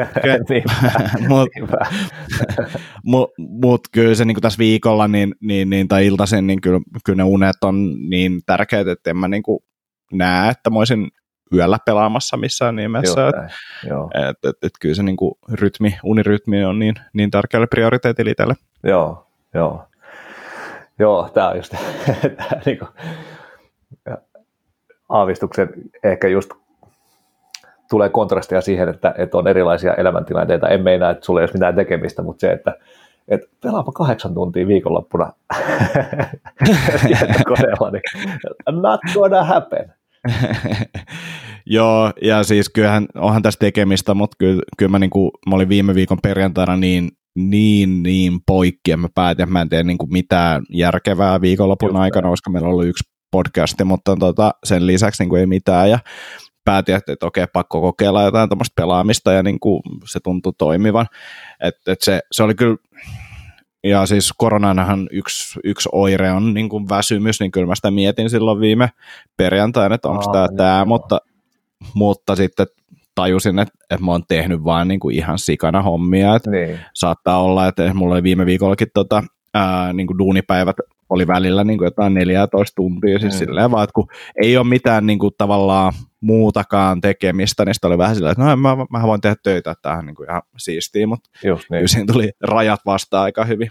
Mutta mut, mut kyllä se niin tässä viikolla niin, niin, niin, tai iltaisin, niin kyllä, kyllä ne unet on niin tärkeät, että en mä niin kuin näe, että mä olisin yöllä pelaamassa missään nimessä. Joo, et, et, et, et, kyllä se niin kuin rytmi, unirytmi on niin, niin tärkeälle prioriteetille itselle. Joo, joo. Joo, tämä on just tämä niin kuin, aavistuksen ehkä just tulee kontrastia siihen, että, että on erilaisia elämäntilanteita. En meinaa, että sulla ei ole mitään tekemistä, mutta se, että, että pelaapa kahdeksan tuntia viikonloppuna koneella, niin not gonna happen. Joo, ja siis kyllähän onhan tässä tekemistä, mutta kyllä, kyllä mä, niin kuin, mä olin viime viikon perjantaina niin niin, niin poikki, ja mä päätin, että mä en tee niin kuin mitään järkevää viikonlopun Just aikana, koska meillä on ollut yksi podcasti, mutta tota, sen lisäksi niin kuin ei mitään, ja päätin, että, että okei, pakko kokeilla jotain tämmöistä pelaamista, ja niin kuin se tuntui toimivan. että että se, se oli kyllä, ja siis koronanahan yksi, yksi oire on niin kuin väsymys, niin kyllä mä sitä mietin silloin viime perjantaina, että onko tämä tämä, mutta, mutta sitten tajusin, että, että mä oon tehnyt vaan niin kuin ihan sikana hommia. Että niin. Saattaa olla, että mulla oli viime viikollakin tota, ää, niin kuin duunipäivät oli välillä niin kuin jotain 14 tuntia, siis mm. silleen vaan, että kun ei ole mitään niin kuin, tavallaan muutakaan tekemistä, niin sitten oli vähän silleen, että no mä, mä voin tehdä töitä, että tämähän on niin kuin ihan siistiä, mutta Just niin. siinä tuli rajat vastaan aika hyvin.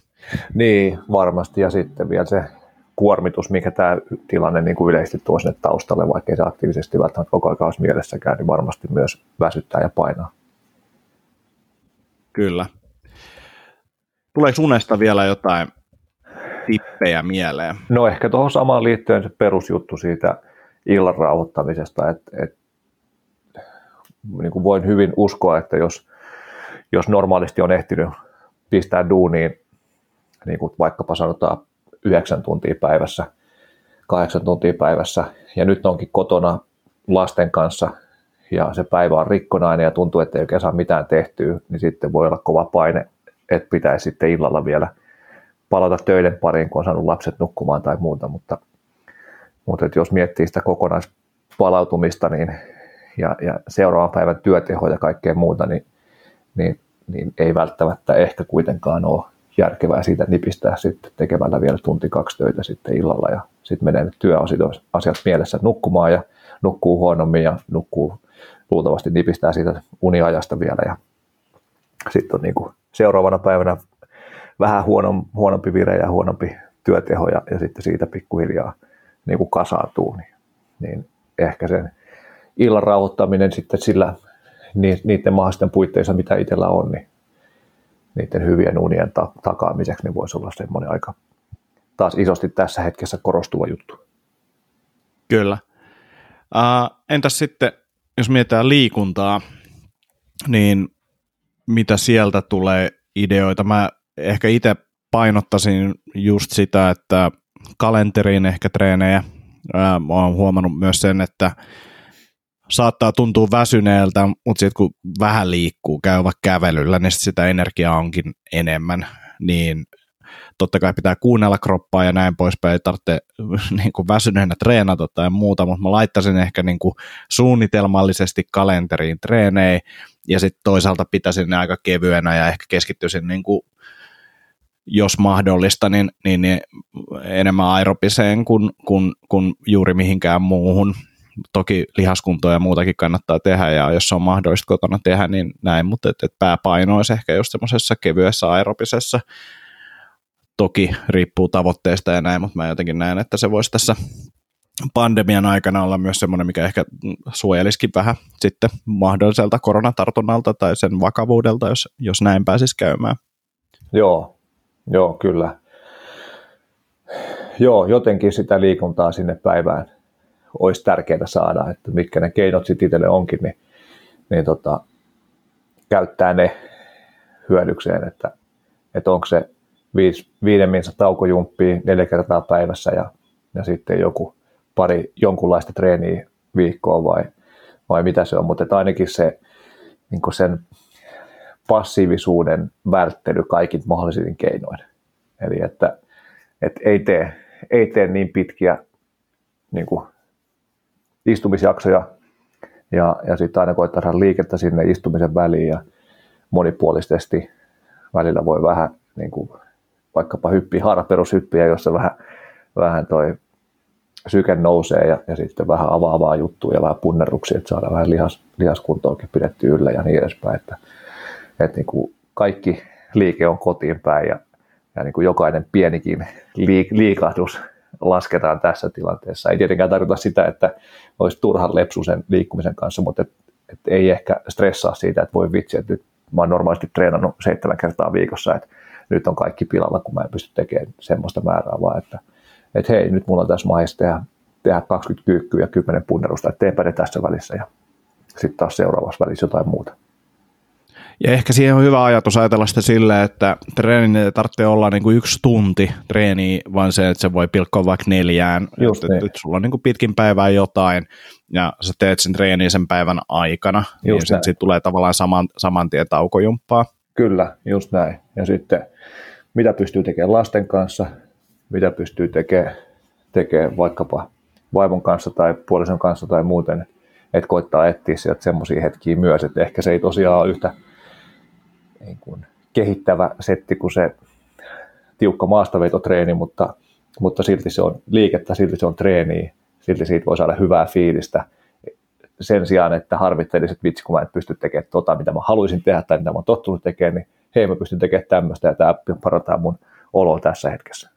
Niin, varmasti, ja sitten vielä se kuormitus, mikä tämä tilanne niin kuin yleisesti tuo sinne taustalle, vaikka se aktiivisesti välttämättä koko ajan olisi mielessäkään, niin varmasti myös väsyttää ja painaa. Kyllä. Tuleeko unesta vielä jotain tippejä mieleen? No ehkä tuohon samaan liittyen se perusjuttu siitä illan rauhoittamisesta, että, että niin kuin voin hyvin uskoa, että jos, jos normaalisti on ehtinyt pistää duuniin, niin kuin vaikkapa sanotaan yhdeksän tuntia päivässä, kahdeksan tuntia päivässä, ja nyt onkin kotona lasten kanssa, ja se päivä on rikkonainen ja tuntuu, että ei oikein saa mitään tehtyä, niin sitten voi olla kova paine, että pitäisi sitten illalla vielä palata töiden pariin, kun on saanut lapset nukkumaan tai muuta, mutta, mutta jos miettii sitä kokonaispalautumista niin, ja, ja seuraavan päivän työtehoja ja kaikkea muuta, niin, niin, niin ei välttämättä ehkä kuitenkaan ole järkevää siitä nipistää sitten tekemällä vielä tunti kaksi töitä sitten illalla ja sitten menee työasiat mielessä nukkumaan ja nukkuu huonommin ja nukkuu luultavasti nipistää siitä uniajasta vielä ja sitten on niin kuin seuraavana päivänä vähän huonom, huonompi vire ja huonompi työteho ja, ja sitten siitä pikkuhiljaa niin kuin kasaantuu, niin, niin ehkä sen illan rauhoittaminen sitten sillä niiden mahdollisten puitteissa, mitä itsellä on, niin niiden hyvien unien ta- takaamiseksi, niin voisi olla semmoinen aika taas isosti tässä hetkessä korostuva juttu. Kyllä. Uh, entäs sitten, jos mietitään liikuntaa, niin mitä sieltä tulee ideoita? Mä ehkä itse painottaisin just sitä, että kalenteriin ehkä treenejä. Mä oon huomannut myös sen, että saattaa tuntua väsyneeltä, mutta sitten kun vähän liikkuu, käy vaikka kävelyllä, niin sitä energiaa onkin enemmän, niin totta kai pitää kuunnella kroppaa ja näin poispäin, ei tarvitse niin kuin väsyneenä treenata tai muuta, mutta mä laittaisin ehkä niin kuin suunnitelmallisesti kalenteriin treenejä. Ja sitten toisaalta pitäisin ne aika kevyenä ja ehkä keskittyisin niin kuin jos mahdollista, niin, niin, niin enemmän aerobiseen kuin, kuin, kuin juuri mihinkään muuhun. Toki lihaskuntoa ja muutakin kannattaa tehdä, ja jos on mahdollista kotona tehdä, niin näin, mutta et, et pääpaino olisi ehkä just semmoisessa kevyessä aerobisessa. Toki riippuu tavoitteista ja näin, mutta mä jotenkin näen, että se voisi tässä pandemian aikana olla myös semmoinen, mikä ehkä suojelisikin vähän sitten mahdolliselta koronatartunnalta tai sen vakavuudelta, jos, jos näin pääsisi käymään. Joo, joo, kyllä. Joo, jotenkin sitä liikuntaa sinne päivään olisi tärkeää saada, että mitkä ne keinot sitten itselle onkin, niin, niin tota, käyttää ne hyödykseen, että, että onko se viisi, viiden minsa taukojumppia neljä kertaa päivässä ja, ja sitten joku pari jonkunlaista treeniä viikkoa vai, vai mitä se on, mutta ainakin se niin sen passiivisuuden välttely kaikin mahdollisin keinoin. Eli että, että ei, tee, ei tee niin pitkiä niin kuin istumisjaksoja ja, ja sitten aina koittaa saada liikettä sinne istumisen väliin ja monipuolisesti välillä voi vähän niin kuin, vaikkapa hyppiä, haaraperushyppiä, jossa vähän, vähän toi syke nousee ja, ja sitten vähän avaavaa juttua ja vähän punnerruksia, että saadaan vähän lihas, lihaskuntoakin pidetty yllä ja niin edespäin. Että, että niin kuin kaikki liike on kotiin päin ja, ja niin kuin jokainen pienikin liik, liikahdus lasketaan tässä tilanteessa. Ei tietenkään tarkoita sitä, että olisi turhan lepsu sen liikkumisen kanssa, mutta et, et ei ehkä stressaa siitä, että voi vitsi, että nyt mä oon normaalisti treenannut seitsemän kertaa viikossa, että nyt on kaikki pilalla, kun mä en pysty tekemään semmoista määrää, vaan että, että hei, nyt mulla on tässä mahdollista tehdä, tehdä 20 kyykkyä ja 10 punnerusta, että teepä ne tässä välissä ja sitten taas seuraavassa välissä jotain muuta. Ja ehkä siihen on hyvä ajatus ajatella sitä silleen, että treenin ei tarvitse olla niin kuin yksi tunti treeni, vaan se, että se voi pilkkoa vaikka neljään. Just että, niin. että sulla on niin kuin pitkin päivää jotain, ja sä teet sen treenin sen päivän aikana, just niin sitten sit tulee tavallaan saman, saman tien taukojumppaa. Kyllä, just näin. Ja sitten mitä pystyy tekemään lasten kanssa, mitä pystyy tekemään, tekemään vaikkapa vaimon kanssa tai puolison kanssa tai muuten, että koittaa etsiä sieltä semmoisia hetkiä myös, että ehkä se ei tosiaan ole yhtä niin kuin kehittävä setti kuin se tiukka maastavetotreeni, mutta, mutta silti se on liikettä, silti se on treeniä, silti siitä voi saada hyvää fiilistä sen sijaan, että harmittelisi, että vitsi, kun mä en pysty tekemään tota, mitä mä haluaisin tehdä tai mitä mä oon tottunut tekemään, niin hei, mä pystyn tekemään tämmöistä ja tämä parantaa mun oloa tässä hetkessä.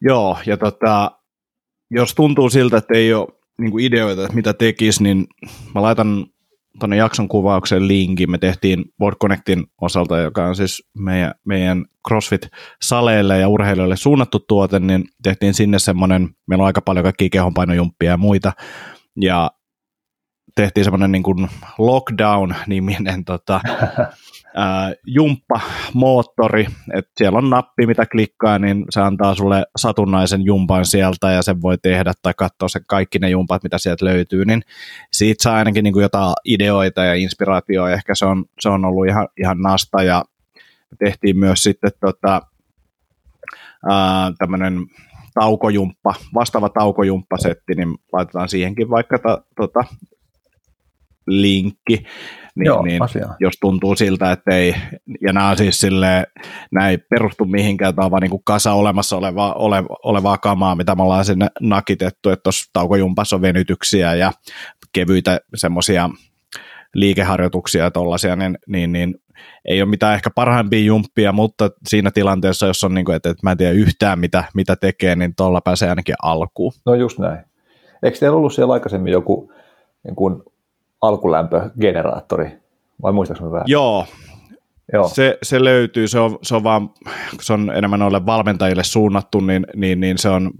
Joo, ja tota, jos tuntuu siltä, että ei ole niin ideoita, että mitä tekisi, niin mä laitan tuonne jakson kuvaukseen linkin. Me tehtiin Board Connectin osalta, joka on siis meidän, meidän CrossFit-saleille ja urheilijoille suunnattu tuote, niin tehtiin sinne semmoinen, meillä on aika paljon kaikkia kehonpainojumppia ja muita, ja tehtiin semmoinen niin kuin lockdown-niminen tota, ää, jumppa-moottori, että siellä on nappi, mitä klikkaa, niin se antaa sulle satunnaisen jumpan sieltä ja sen voi tehdä tai katsoa se kaikki ne jumpat, mitä sieltä löytyy, niin siitä saa ainakin niin kuin jotain ideoita ja inspiraatioa, ehkä se on, se on ollut ihan, ihan nasta ja tehtiin myös sitten tota, tämmöinen taukojumppa, vastaava taukojumppasetti, niin laitetaan siihenkin vaikka ta, tota, linkki, niin, Joo, niin asiaa. jos tuntuu siltä, että ei, ja nämä on siis silleen, nämä ei perustu mihinkään, tämä on vaan niin kuin kasa olemassa olevaa, ole, olevaa kamaa, mitä me ollaan sinne nakitettu, että tuossa taukojumpassa on venytyksiä ja kevyitä semmoisia liikeharjoituksia ja tollaisia, niin, niin, niin ei ole mitään ehkä parhaimpia jumppia, mutta siinä tilanteessa, jos on, niin kuin, että, että mä en tiedä yhtään mitä, mitä tekee, niin tuolla pääsee ainakin alkuun. No just näin. Eikö teillä ollut siellä aikaisemmin joku niin kuin alkulämpögeneraattori, vai muistaakseni vähän? Joo, Joo. Se, se löytyy, se on, se on vaan, se on enemmän noille valmentajille suunnattu, niin, niin, niin se on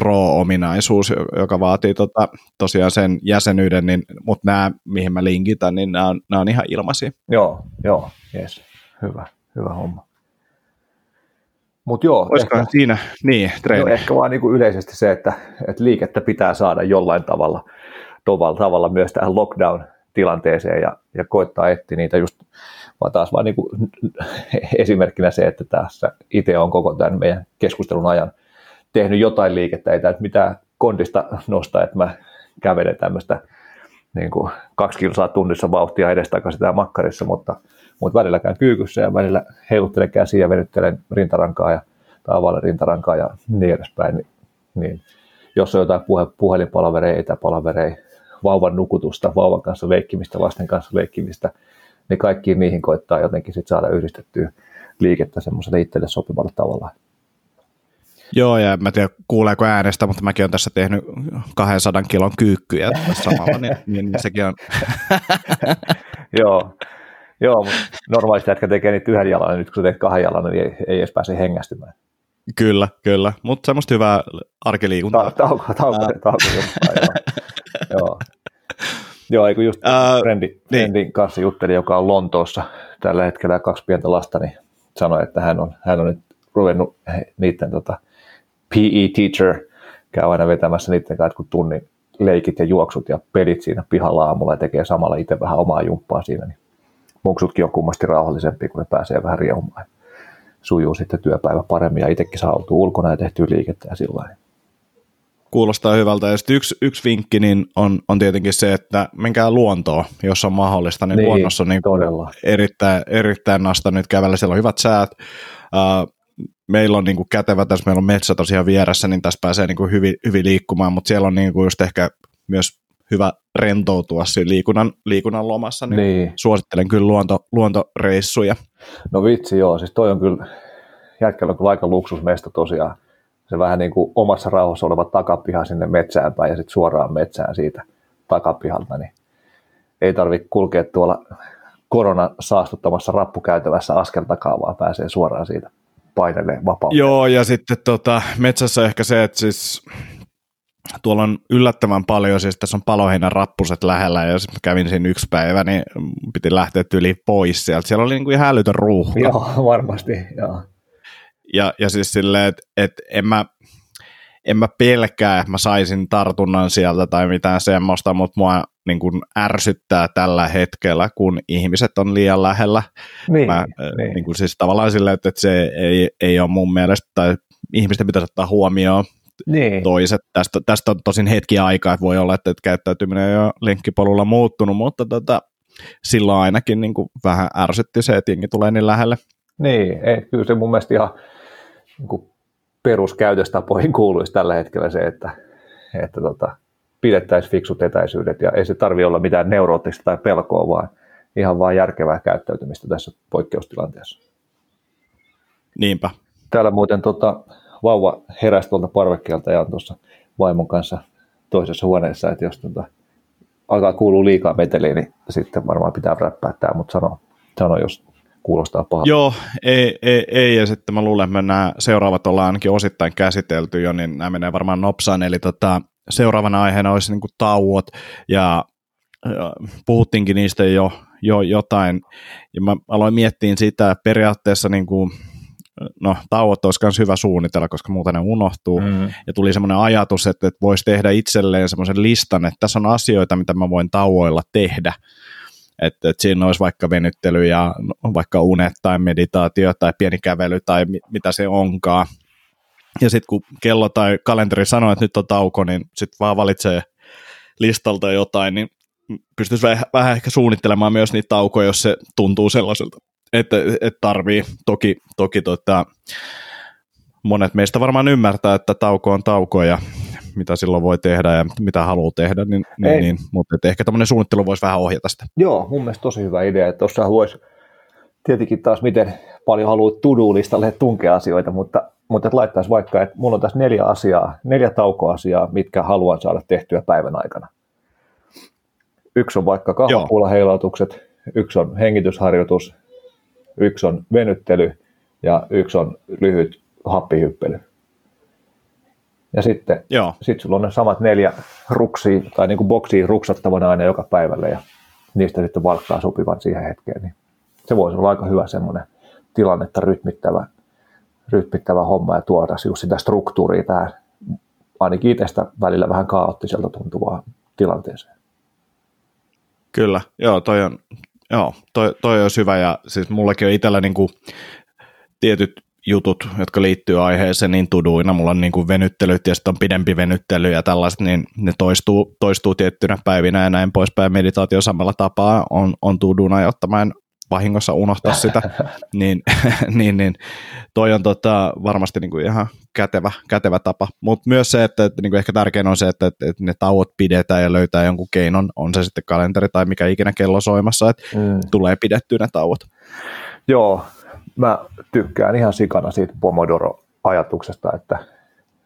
pro-ominaisuus, joka vaatii tota, tosiaan sen jäsenyyden, niin, mutta nämä, mihin mä linkitän, niin nämä on, nämä on ihan ilmaisia. Joo, joo, yes. Hyvä, hyvä homma. Mutta joo, Olisikohan siinä, niin, treeni. no, ehkä vaan niin kuin yleisesti se, että, että liikettä pitää saada jollain tavalla, tavalla, tavalla myös tähän lockdown-tilanteeseen ja, ja koittaa etsiä niitä just, vaan taas vaan niin kuin esimerkkinä se, että tässä itse on koko tämän meidän keskustelun ajan tehnyt jotain liikettä, ei tämä mitään kondista nostaa, että mä kävelen tämmöistä niin kuin kaksi kilsaa tunnissa vauhtia edestakaisin tää makkarissa, mutta, mutta välillä käyn kyykyssä ja välillä heiluttelen käsiä ja venyttelen rintarankaa ja taavalle rintarankaa ja niin edespäin. Niin, niin jos on jotain puhe, puhelinpalavereja, vauvan nukutusta, vauvan kanssa leikkimistä, lasten kanssa leikkimistä, niin kaikkiin niihin koittaa jotenkin sit saada yhdistettyä liikettä semmoiselle itselle sopivalle tavalla. Joo, ja mä tiedä kuuleeko äänestä, mutta mäkin olen tässä tehnyt 200 kilon kyykkyjä samalla, niin, niin, niin sekin on. Joo, Joo mutta normaalisti jätkä tekee niitä yhden jalan, ja nyt kun sä teet kahden jalan, niin ei, ei edes pääse hengästymään. Kyllä, kyllä, mutta semmoista hyvää arkiliikuntaa. Ta- tauko, tauko, tauko, tauko joo. joo. Eikö just Ää, frendi, niin. friendin kanssa juttelin, joka on Lontoossa tällä hetkellä kaksi pientä lasta, niin sanoi, että hän on, hän on nyt ruvennut niiden tota, PE teacher, käy aina vetämässä niiden kanssa kun tunnin leikit ja juoksut ja pelit siinä pihalla aamulla ja tekee samalla itse vähän omaa jumppaa siinä, niin muksutkin on kummasti rauhallisempi, kun ne pääsee vähän riehumaan. Sujuu sitten työpäivä paremmin ja itsekin saa oltua ulkona ja tehtyä liikettä ja sillä lailla. Kuulostaa hyvältä. Ja sitten yksi, yksi vinkki niin on, on tietenkin se, että menkää luontoon, jos on mahdollista. Niin, Niin, luonnossa on niin todella. erittäin, erittäin nasta nyt kävellä. Siellä on hyvät säät. Uh, meillä on niin kuin kätevä tässä, meillä on metsä tosiaan vieressä, niin tässä pääsee niin kuin hyvin, hyvin liikkumaan, mutta siellä on niin kuin just ehkä myös hyvä rentoutua siinä liikunnan, liikunnan lomassa, niin, niin. Niin. suosittelen kyllä luonto, luontoreissuja. No vitsi joo, siis toi on kyllä, jätkällä on kyllä aika luksusmesta tosiaan. Se vähän niin kuin omassa rauhassa oleva takapiha sinne metsään päin ja sitten suoraan metsään siitä takapihalta, niin ei tarvitse kulkea tuolla korona saastuttamassa rappukäytävässä askel takaa, vaan pääsee suoraan siitä painelee vapauteen. Joo, ja sitten tota, metsässä ehkä se, että siis tuolla on yllättävän paljon, siis tässä on paloheinän rappuset lähellä, ja jos mä kävin siinä yksi päivä, niin piti lähteä yli pois sieltä. Siellä oli niin kuin ihan älytön ruuhka. Joo, varmasti, joo. Ja, ja siis silleen, että et en mä, en mä pelkää, että mä saisin tartunnan sieltä tai mitään semmoista, mutta mua niin kuin ärsyttää tällä hetkellä, kun ihmiset on liian lähellä. Niin, Mä, niin. niin kuin siis tavallaan silleen, että, että se ei, ei ole mun mielestä, tai ihmisten pitäisi ottaa huomioon niin. toiset. Tästä, tästä on tosin hetki aikaa, että voi olla, että, että käyttäytyminen on jo lenkkipolulla muuttunut, mutta tota, silloin ainakin niin kuin vähän ärsytti se, että jengi tulee niin lähelle. Niin, ei, kyllä se mun mielestä ihan niin peruskäytöstapoihin kuuluisi tällä hetkellä se, että, että tota, pidettäisiin fiksut etäisyydet ja ei se tarvi olla mitään neuroottista tai pelkoa, vaan ihan vaan järkevää käyttäytymistä tässä poikkeustilanteessa. Niinpä. Täällä muuten tota, vauva heräsi tuolta parvekkeelta ja on tuossa vaimon kanssa toisessa huoneessa, että jos tota, alkaa kuulua liikaa meteliä, niin sitten varmaan pitää räppää tämä, mutta sano, sano jos kuulostaa pahalta. Joo, ei, ei, ei, ja sitten mä luulen, että nämä seuraavat ollaan ainakin osittain käsitelty jo, niin nämä menee varmaan nopsaan, eli tota, seuraavana aiheena olisi niin kuin tauot, ja, ja puhuttiinkin niistä jo, jo jotain, ja mä aloin miettiä sitä, että periaatteessa niin kuin, no tauot olisi myös hyvä suunnitella, koska muuten ne unohtuu, Mm. ja tuli semmoinen ajatus, että, että voisi tehdä itselleen semmoisen listan, että tässä on asioita, mitä mä voin tauoilla tehdä, että, että siinä olisi vaikka venyttely ja vaikka unet tai meditaatio tai pieni kävely tai mi- mitä se onkaan. Ja sitten kun kello tai kalenteri sanoo, että nyt on tauko, niin sitten vaan valitsee listalta jotain, niin pystyisi vähän, vähän ehkä suunnittelemaan myös niitä taukoja, jos se tuntuu sellaiselta, että, että tarvii. Toki, toki tota, monet meistä varmaan ymmärtää, että tauko on tauko ja mitä silloin voi tehdä ja mitä haluaa tehdä, niin, niin, niin mutta että ehkä tämmöinen suunnittelu voisi vähän ohjata sitä. Joo, mun mielestä tosi hyvä idea, että tuossa voisi tietenkin taas miten paljon haluat to-do-listalle tunkea asioita, mutta, mutta että laittaisi vaikka, että mulla on tässä neljä asiaa, neljä taukoasiaa, mitkä haluan saada tehtyä päivän aikana. Yksi on vaikka kahvapuolaheilatukset, yksi on hengitysharjoitus, yksi on venyttely ja yksi on lyhyt happihyppely. Ja sitten Joo. sit sulla on ne samat neljä ruksia tai niin kuin boksia ruksattavana aina joka päivälle ja niistä sitten valkkaa sopivan siihen hetkeen. Niin se voisi olla aika hyvä semmoinen tilannetta rytmittävä, rytmittävä homma ja tuoda just sitä struktuuria tähän ainakin itsestä välillä vähän kaoottiselta tuntuvaa tilanteeseen. Kyllä, joo, toi on, joo, toi, toi on hyvä ja siis mullakin on itsellä niin kuin tietyt jutut, jotka liittyy aiheeseen niin tuduina. Mulla on niin kuin venyttelyt ja sitten on pidempi venyttely ja tällaiset, niin ne toistuu, toistuu tiettynä päivinä ja näin poispäin. Meditaatio samalla tapaa on, on tuduna, jotta mä en vahingossa unohtaa sitä, niin, niin, niin toi on tota, varmasti niin kuin ihan kätevä, kätevä tapa. Mutta myös se, että, että niin kuin ehkä tärkein on se, että, että, että ne tauot pidetään ja löytää jonkun keinon, on se sitten kalenteri tai mikä ikinä kello soimassa, että mm. tulee pidettyä ne tauot. Joo, mä tykkään ihan sikana siitä Pomodoro-ajatuksesta, että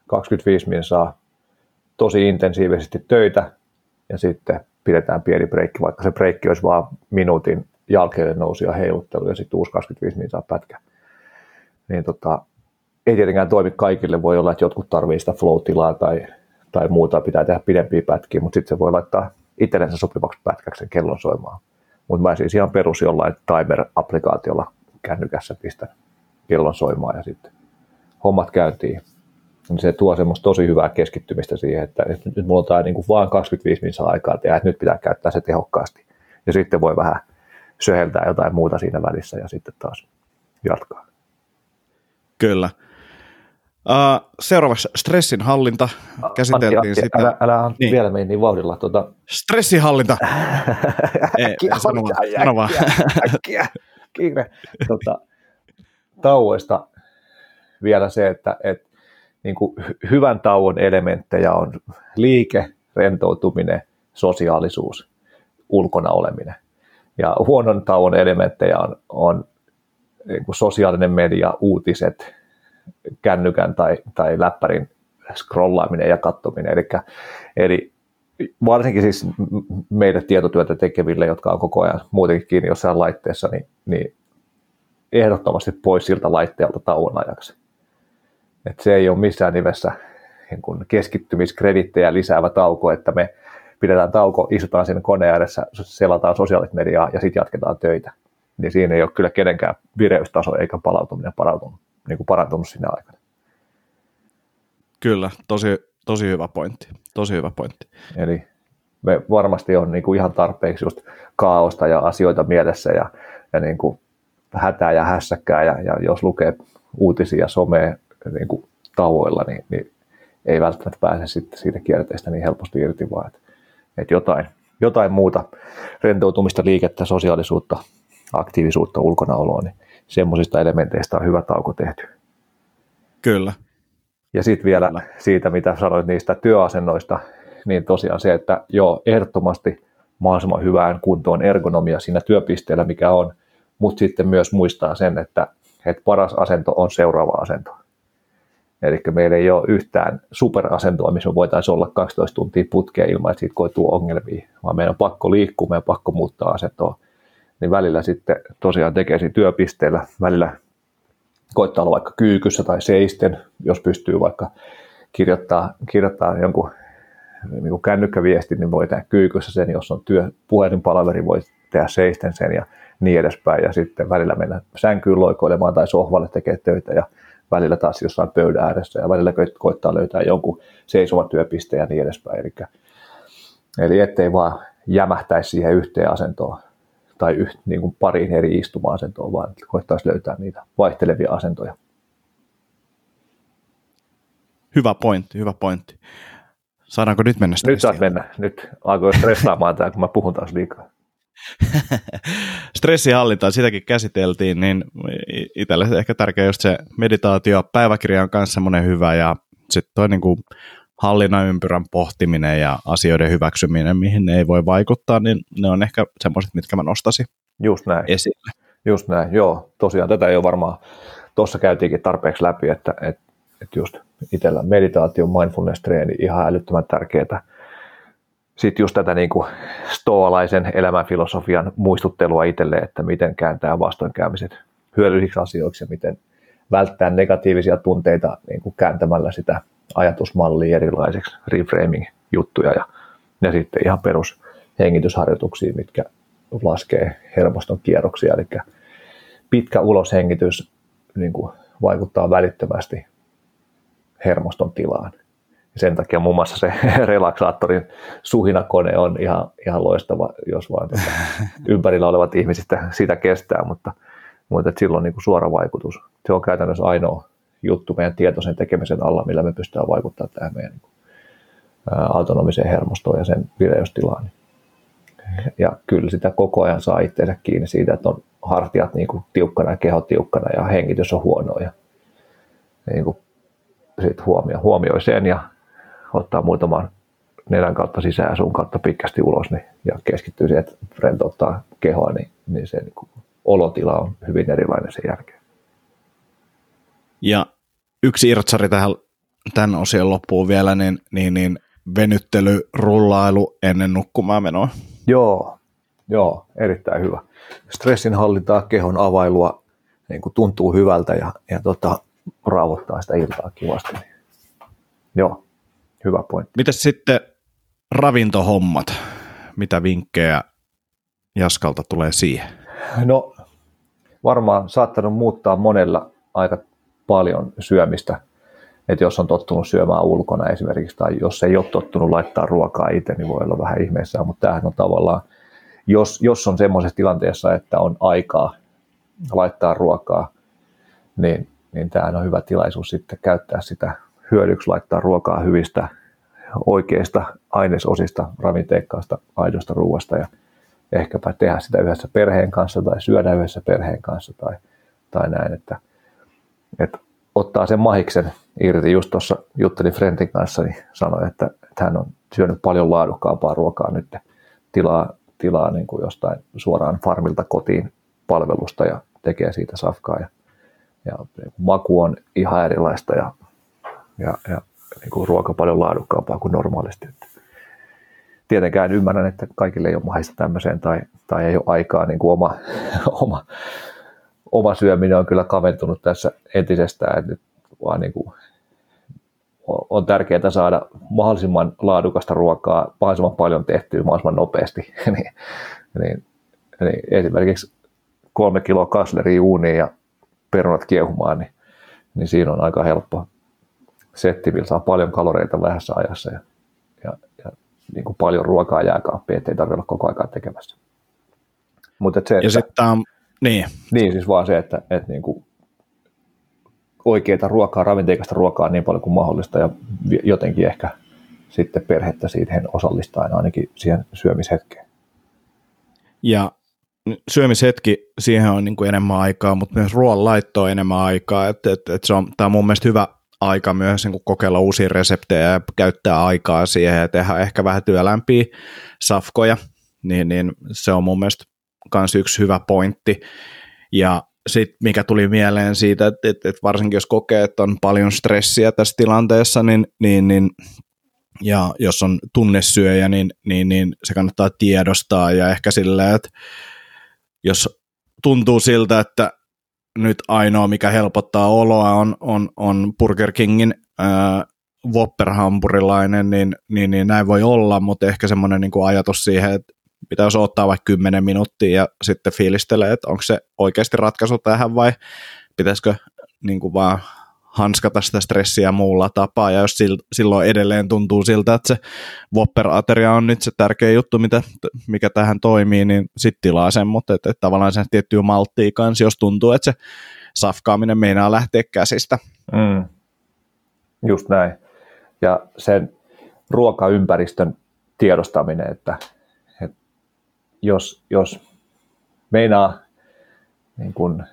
25 min saa tosi intensiivisesti töitä ja sitten pidetään pieni breikki, vaikka se breikki olisi vain minuutin jalkeiden nousi ja heiluttelu ja sitten uusi 25 min saa pätkä. Niin tota, ei tietenkään toimi kaikille, voi olla, että jotkut tarvii sitä flow-tilaa tai, tai muuta, pitää tehdä pidempiä pätkiä, mutta sitten se voi laittaa itsellensä sopivaksi pätkäksi sen kellon soimaan. Mutta mä siis ihan perus jollain timer-applikaatiolla kännykässä pistän kellon soimaan ja sitten hommat käyntiin. Niin se tuo semmoista tosi hyvää keskittymistä siihen, että nyt mulla on tämä niin kuin vaan 25 minuuttia aikaa tehdä, että nyt pitää käyttää se tehokkaasti. Ja sitten voi vähän söheltää jotain muuta siinä välissä ja sitten taas jatkaa. Kyllä. Uh, seuraavaksi stressinhallinta. Käsiteltiin Antti, Antti, sitä. Älä, älä niin. vielä meni niin vauhdilla. Tuota... Stressinhallinta. Ei, sano vaan. Sano vaan. Äkkiä, kiire. Tuota, tauoista vielä se, että et, niin kuin hyvän tauon elementtejä on liike, rentoutuminen, sosiaalisuus, ulkona oleminen. Ja huonon tauon elementtejä on, on niin kuin sosiaalinen media, uutiset, kännykän tai, tai läppärin scrollaaminen ja kattominen. Eli, eli varsinkin siis meille tietotyötä tekeville, jotka on koko ajan muutenkin kiinni jossain laitteessa, niin, niin ehdottomasti pois siltä laitteelta tauon ajaksi. Et se ei ole missään nimessä niin keskittymiskredittejä lisäävä tauko, että me pidetään tauko, istutaan siinä koneen ääressä, selataan sosiaalista mediaa ja sitten jatketaan töitä. Niin siinä ei ole kyllä kenenkään vireystaso eikä palautuminen parantunut, niin kuin parantunut sinä aikana. Kyllä, tosi, tosi hyvä pointti. Tosi hyvä pointti. Eli me varmasti on niin kuin ihan tarpeeksi just kaaosta ja asioita mielessä ja, ja niin kuin hätää ja hässäkkää ja, ja jos lukee uutisia somea niin kuin tauoilla, niin, niin ei välttämättä pääse sitten siitä kierteestä niin helposti irti, vaan että että jotain, jotain muuta rentoutumista, liikettä, sosiaalisuutta, aktiivisuutta, ulkonaoloa, niin semmoisista elementeistä on hyvä tauko tehty. Kyllä. Ja sitten vielä siitä, mitä sanoit niistä työasennoista, niin tosiaan se, että joo, ehdottomasti mahdollisimman hyvään kuntoon ergonomia siinä työpisteellä, mikä on, mutta sitten myös muistaa sen, että, että paras asento on seuraava asento. Eli meillä ei ole yhtään superasentoa, missä me voitaisiin olla 12 tuntia putkeen ilman, että siitä koituu ongelmia, vaan meidän on pakko liikkua, meidän on pakko muuttaa asentoa. Niin välillä sitten tosiaan tekee siinä työpisteellä, välillä koittaa olla vaikka kyykyssä tai seisten, jos pystyy vaikka kirjoittaa, kirjoittaa jonkun niin kuin kännykkäviestin, niin voi tehdä kyykyssä sen, jos on työ, puhelinpalaveri, voi tehdä seisten sen ja niin edespäin. Ja sitten välillä mennä sänkyyn loikoilemaan tai sohvalle tekee töitä ja välillä taas jossain pöydän ääressä ja välillä koittaa löytää jonkun seisovan työpisteen ja niin edespäin. Eli, eli ettei vaan jämähtäisi siihen yhteen asentoon tai yht, niin kuin pariin eri istuma-asentoon, vaan koittaisi löytää niitä vaihtelevia asentoja. Hyvä pointti, hyvä pointti. Saadaanko nyt mennä Nyt saat mennä. Nyt alkoi stressaamaan tämä, kun mä puhun taas liikaa. Stressihallintaa, sitäkin käsiteltiin, niin itselle ehkä tärkeä just se meditaatio. Päiväkirja on myös semmoinen hyvä ja sitten toi niin kuin hallinnan ympyrän pohtiminen ja asioiden hyväksyminen, mihin ne ei voi vaikuttaa, niin ne on ehkä semmoiset, mitkä mä nostasin Just näin. esille. Just näin, joo. Tosiaan tätä ei ole varmaan, tuossa käytiinkin tarpeeksi läpi, että, että, että just itsellä meditaatio, mindfulness-treeni, ihan älyttömän tärkeää. Sitten just tätä niin kuin stoalaisen elämänfilosofian muistuttelua itselle, että miten kääntää vastoinkäymiset hyödyllisiksi asioiksi ja miten välttää negatiivisia tunteita niin kuin kääntämällä sitä ajatusmallia erilaiseksi, reframing-juttuja ja, ja sitten ihan perus hengitysharjoituksia, mitkä laskee hermoston kierroksia, eli pitkä uloshengitys niin kuin vaikuttaa välittömästi hermoston tilaan. Sen takia muun muassa se relaksaattorin suhinakone on ihan, ihan loistava, jos vaan tuota, ympärillä olevat ihmisistä sitä kestää, mutta, mutta on niin kuin suora vaikutus. Se on käytännössä ainoa juttu meidän tietoisen tekemisen alla, millä me pystytään vaikuttamaan tähän meidän niin kuin, autonomiseen hermostoon ja sen vireystilaan. Ja kyllä sitä koko ajan saa itseensä kiinni siitä, että on hartiat niin kuin tiukkana ja keho tiukkana ja hengitys on huono. Ja, niin kuin, sit huomio, huomioi sen ja ottaa muutaman nenän kautta sisään ja sun kautta pitkästi ulos niin, ja keskittyy siihen, että rentouttaa kehoa, niin, niin se niin kuin, olotila on hyvin erilainen sen jälkeen. Ja yksi irtsari tähän tämän osion loppuun vielä, niin, niin, niin venyttely, rullailu ennen nukkumaan menoa. Joo, joo, erittäin hyvä. Stressin hallintaa, kehon availua, niin kuin tuntuu hyvältä ja, ja tota, rauhoittaa sitä iltaa kivasti. Joo, hyvä pointti. Mitäs sitten ravintohommat? Mitä vinkkejä Jaskalta tulee siihen? No varmaan saattanut muuttaa monella aika paljon syömistä. Että jos on tottunut syömään ulkona esimerkiksi, tai jos ei ole tottunut laittaa ruokaa itse, niin voi olla vähän ihmeessä, mutta tämähän on tavallaan, jos, jos on semmoisessa tilanteessa, että on aikaa laittaa ruokaa, niin, niin tämähän on hyvä tilaisuus sitten käyttää sitä hyödyksi, laittaa ruokaa hyvistä, oikeista ainesosista, ravinteikkaasta, aidosta ruoasta ja ehkäpä tehdä sitä yhdessä perheen kanssa tai syödä yhdessä perheen kanssa tai, tai näin, että, että ottaa sen mahiksen irti. Just tuossa juttelin Frentin kanssa, niin sanoi, että, että hän on syönyt paljon laadukkaampaa ruokaa nyt tilaa, tilaa niin kuin jostain suoraan farmilta kotiin palvelusta ja tekee siitä safkaa. Ja, ja maku on ihan erilaista ja, ja, ja niin kuin ruoka paljon laadukkaampaa kuin normaalisti. Tietenkään ymmärrän, että kaikille ei ole mahista tämmöiseen tai, tai ei ole aikaa niin kuin oma, oma oma syöminen on kyllä kaventunut tässä entisestään, että nyt vaan niin kuin on tärkeää saada mahdollisimman laadukasta ruokaa mahdollisimman paljon tehtyä mahdollisimman nopeasti. niin, niin, niin esimerkiksi kolme kiloa kasleria uuniin ja perunat kiehumaan, niin, niin siinä on aika helppo setti, millä saa paljon kaloreita vähässä ajassa ja, ja, ja niin kuin paljon ruokaa jääkaappiin, ettei tarvitse olla koko ajan tekemässä. Mutta se, ja sitten tämä niin. Niin, siis vaan se, että, että niin kuin oikeita ruokaa, ravinteikasta ruokaa niin paljon kuin mahdollista ja jotenkin ehkä sitten perhettä siihen osallistaen ainakin siihen syömishetkeen. Ja syömishetki, siihen on niin kuin enemmän aikaa, mutta myös ruoan laitto on enemmän aikaa. Et, et, et se on, tämä on mun mielestä hyvä aika myös niin kuin kokeilla uusia reseptejä ja käyttää aikaa siihen ja tehdä ehkä vähän työlämpiä safkoja, niin, niin se on mun mielestä myös yksi hyvä pointti. Ja sitten mikä tuli mieleen siitä, että, että, että varsinkin jos kokee, että on paljon stressiä tässä tilanteessa, niin, niin, niin ja jos on tunnesyöjä, niin, niin, niin se kannattaa tiedostaa ja ehkä silleen, että jos tuntuu siltä, että nyt ainoa, mikä helpottaa oloa on, on, on Burger Kingin äh, Whopper-hampurilainen, niin, niin, niin näin voi olla, mutta ehkä semmoinen niin ajatus siihen, että pitäisi ottaa vaikka 10 minuuttia ja sitten fiilistelee, että onko se oikeasti ratkaisu tähän vai pitäisikö niin kuin vaan hanskata sitä stressiä muulla tapaa, ja jos silloin edelleen tuntuu siltä, että se Whopper-ateria on nyt se tärkeä juttu, mitä, mikä tähän toimii, niin sitten tilaa sen, mutta että, että tavallaan sen tiettyä malttia kanssa, jos tuntuu, että se safkaaminen meinaa lähteä käsistä. Mm. Just näin. Ja sen ruokaympäristön tiedostaminen, että jos, jos meinaa niin kun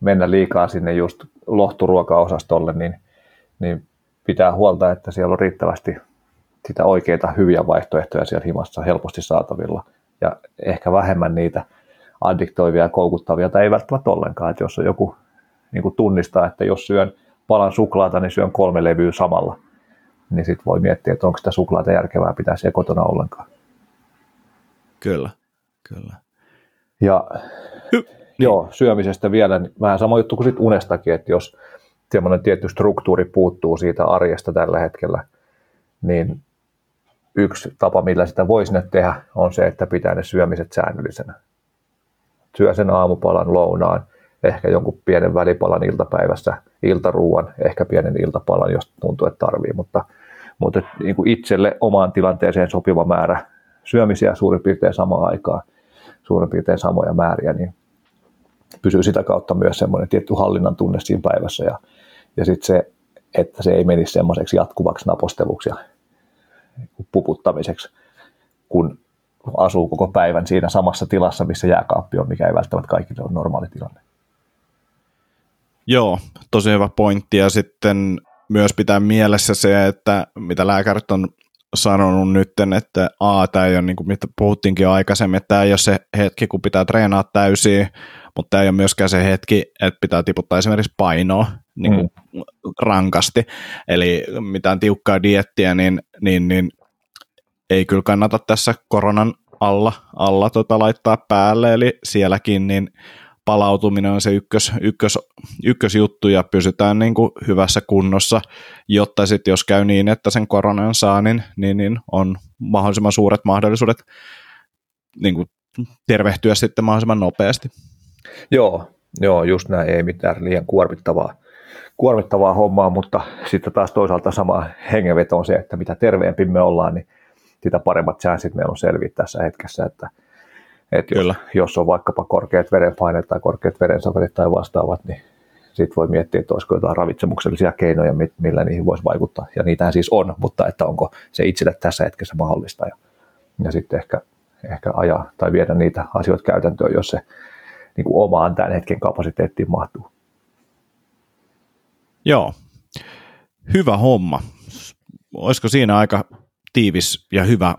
mennä liikaa sinne just lohturuokaosastolle, niin, niin pitää huolta, että siellä on riittävästi sitä oikeita hyviä vaihtoehtoja siellä himassa helposti saatavilla. Ja ehkä vähemmän niitä addiktoivia ja koukuttavia tai ei välttämättä ollenkaan, että jos on joku niin kuin tunnistaa, että jos syön palan suklaata, niin syön kolme levyä samalla, niin sitten voi miettiä, että onko sitä suklaata järkevää pitää siellä kotona ollenkaan. Kyllä, kyllä. Ja Hy- joo, syömisestä vielä niin vähän sama juttu kuin sit unestakin, että jos semmoinen tietty struktuuri puuttuu siitä arjesta tällä hetkellä, niin yksi tapa, millä sitä voisi tehdä, on se, että pitää ne syömiset säännöllisenä. Syö sen aamupalan lounaan, ehkä jonkun pienen välipalan iltapäivässä, iltaruuan, ehkä pienen iltapalan, jos tuntuu, että tarvii, mutta, mutta niin kuin itselle omaan tilanteeseen sopiva määrä syömisiä suurin piirtein samaan aikaan, suurin piirtein samoja määriä, niin pysyy sitä kautta myös semmoinen tietty hallinnan tunne siinä päivässä ja, ja sitten se, että se ei menisi semmoiseksi jatkuvaksi naposteluksi ja puputtamiseksi, kun asuu koko päivän siinä samassa tilassa, missä jääkaappi on, mikä ei välttämättä kaikille ole normaali tilanne. Joo, tosi hyvä pointti. Ja sitten myös pitää mielessä se, että mitä lääkärit on sanonut nyt, että A, tämä ei ole, niin kuin mitä puhuttiinkin jo aikaisemmin, että tämä ei ole se hetki, kun pitää treenaa täysin, mutta tämä ei ole myöskään se hetki, että pitää tiputtaa esimerkiksi painoa niin kuin mm. rankasti. Eli mitään tiukkaa diettiä, niin, niin, niin ei kyllä kannata tässä koronan alla, alla tota laittaa päälle, eli sielläkin niin palautuminen on se ykkös, ykkös, ykkösjuttu ja pysytään niin kuin hyvässä kunnossa, jotta sitten jos käy niin, että sen koronan saa, niin, niin, niin on mahdollisimman suuret mahdollisuudet niin kuin tervehtyä sitten mahdollisimman nopeasti. Joo, joo, just näin, ei mitään liian kuormittavaa, kuormittavaa hommaa, mutta sitten taas toisaalta sama hengenveto on se, että mitä terveempi me ollaan, niin sitä paremmat chanssit meillä on selviä tässä hetkessä, että – että jos, jos on vaikkapa korkeat verenpaineet tai korkeat verensokerit tai vastaavat, niin sitten voi miettiä, että olisiko jotain ravitsemuksellisia keinoja, millä niihin voisi vaikuttaa. Ja niitähän siis on, mutta että onko se itselle tässä hetkessä mahdollista. Ja, ja sitten ehkä, ehkä ajaa tai viedä niitä asioita käytäntöön, jos se niin kuin omaan tämän hetken kapasiteettiin mahtuu. Joo, hyvä homma. Olisiko siinä aika tiivis ja hyvä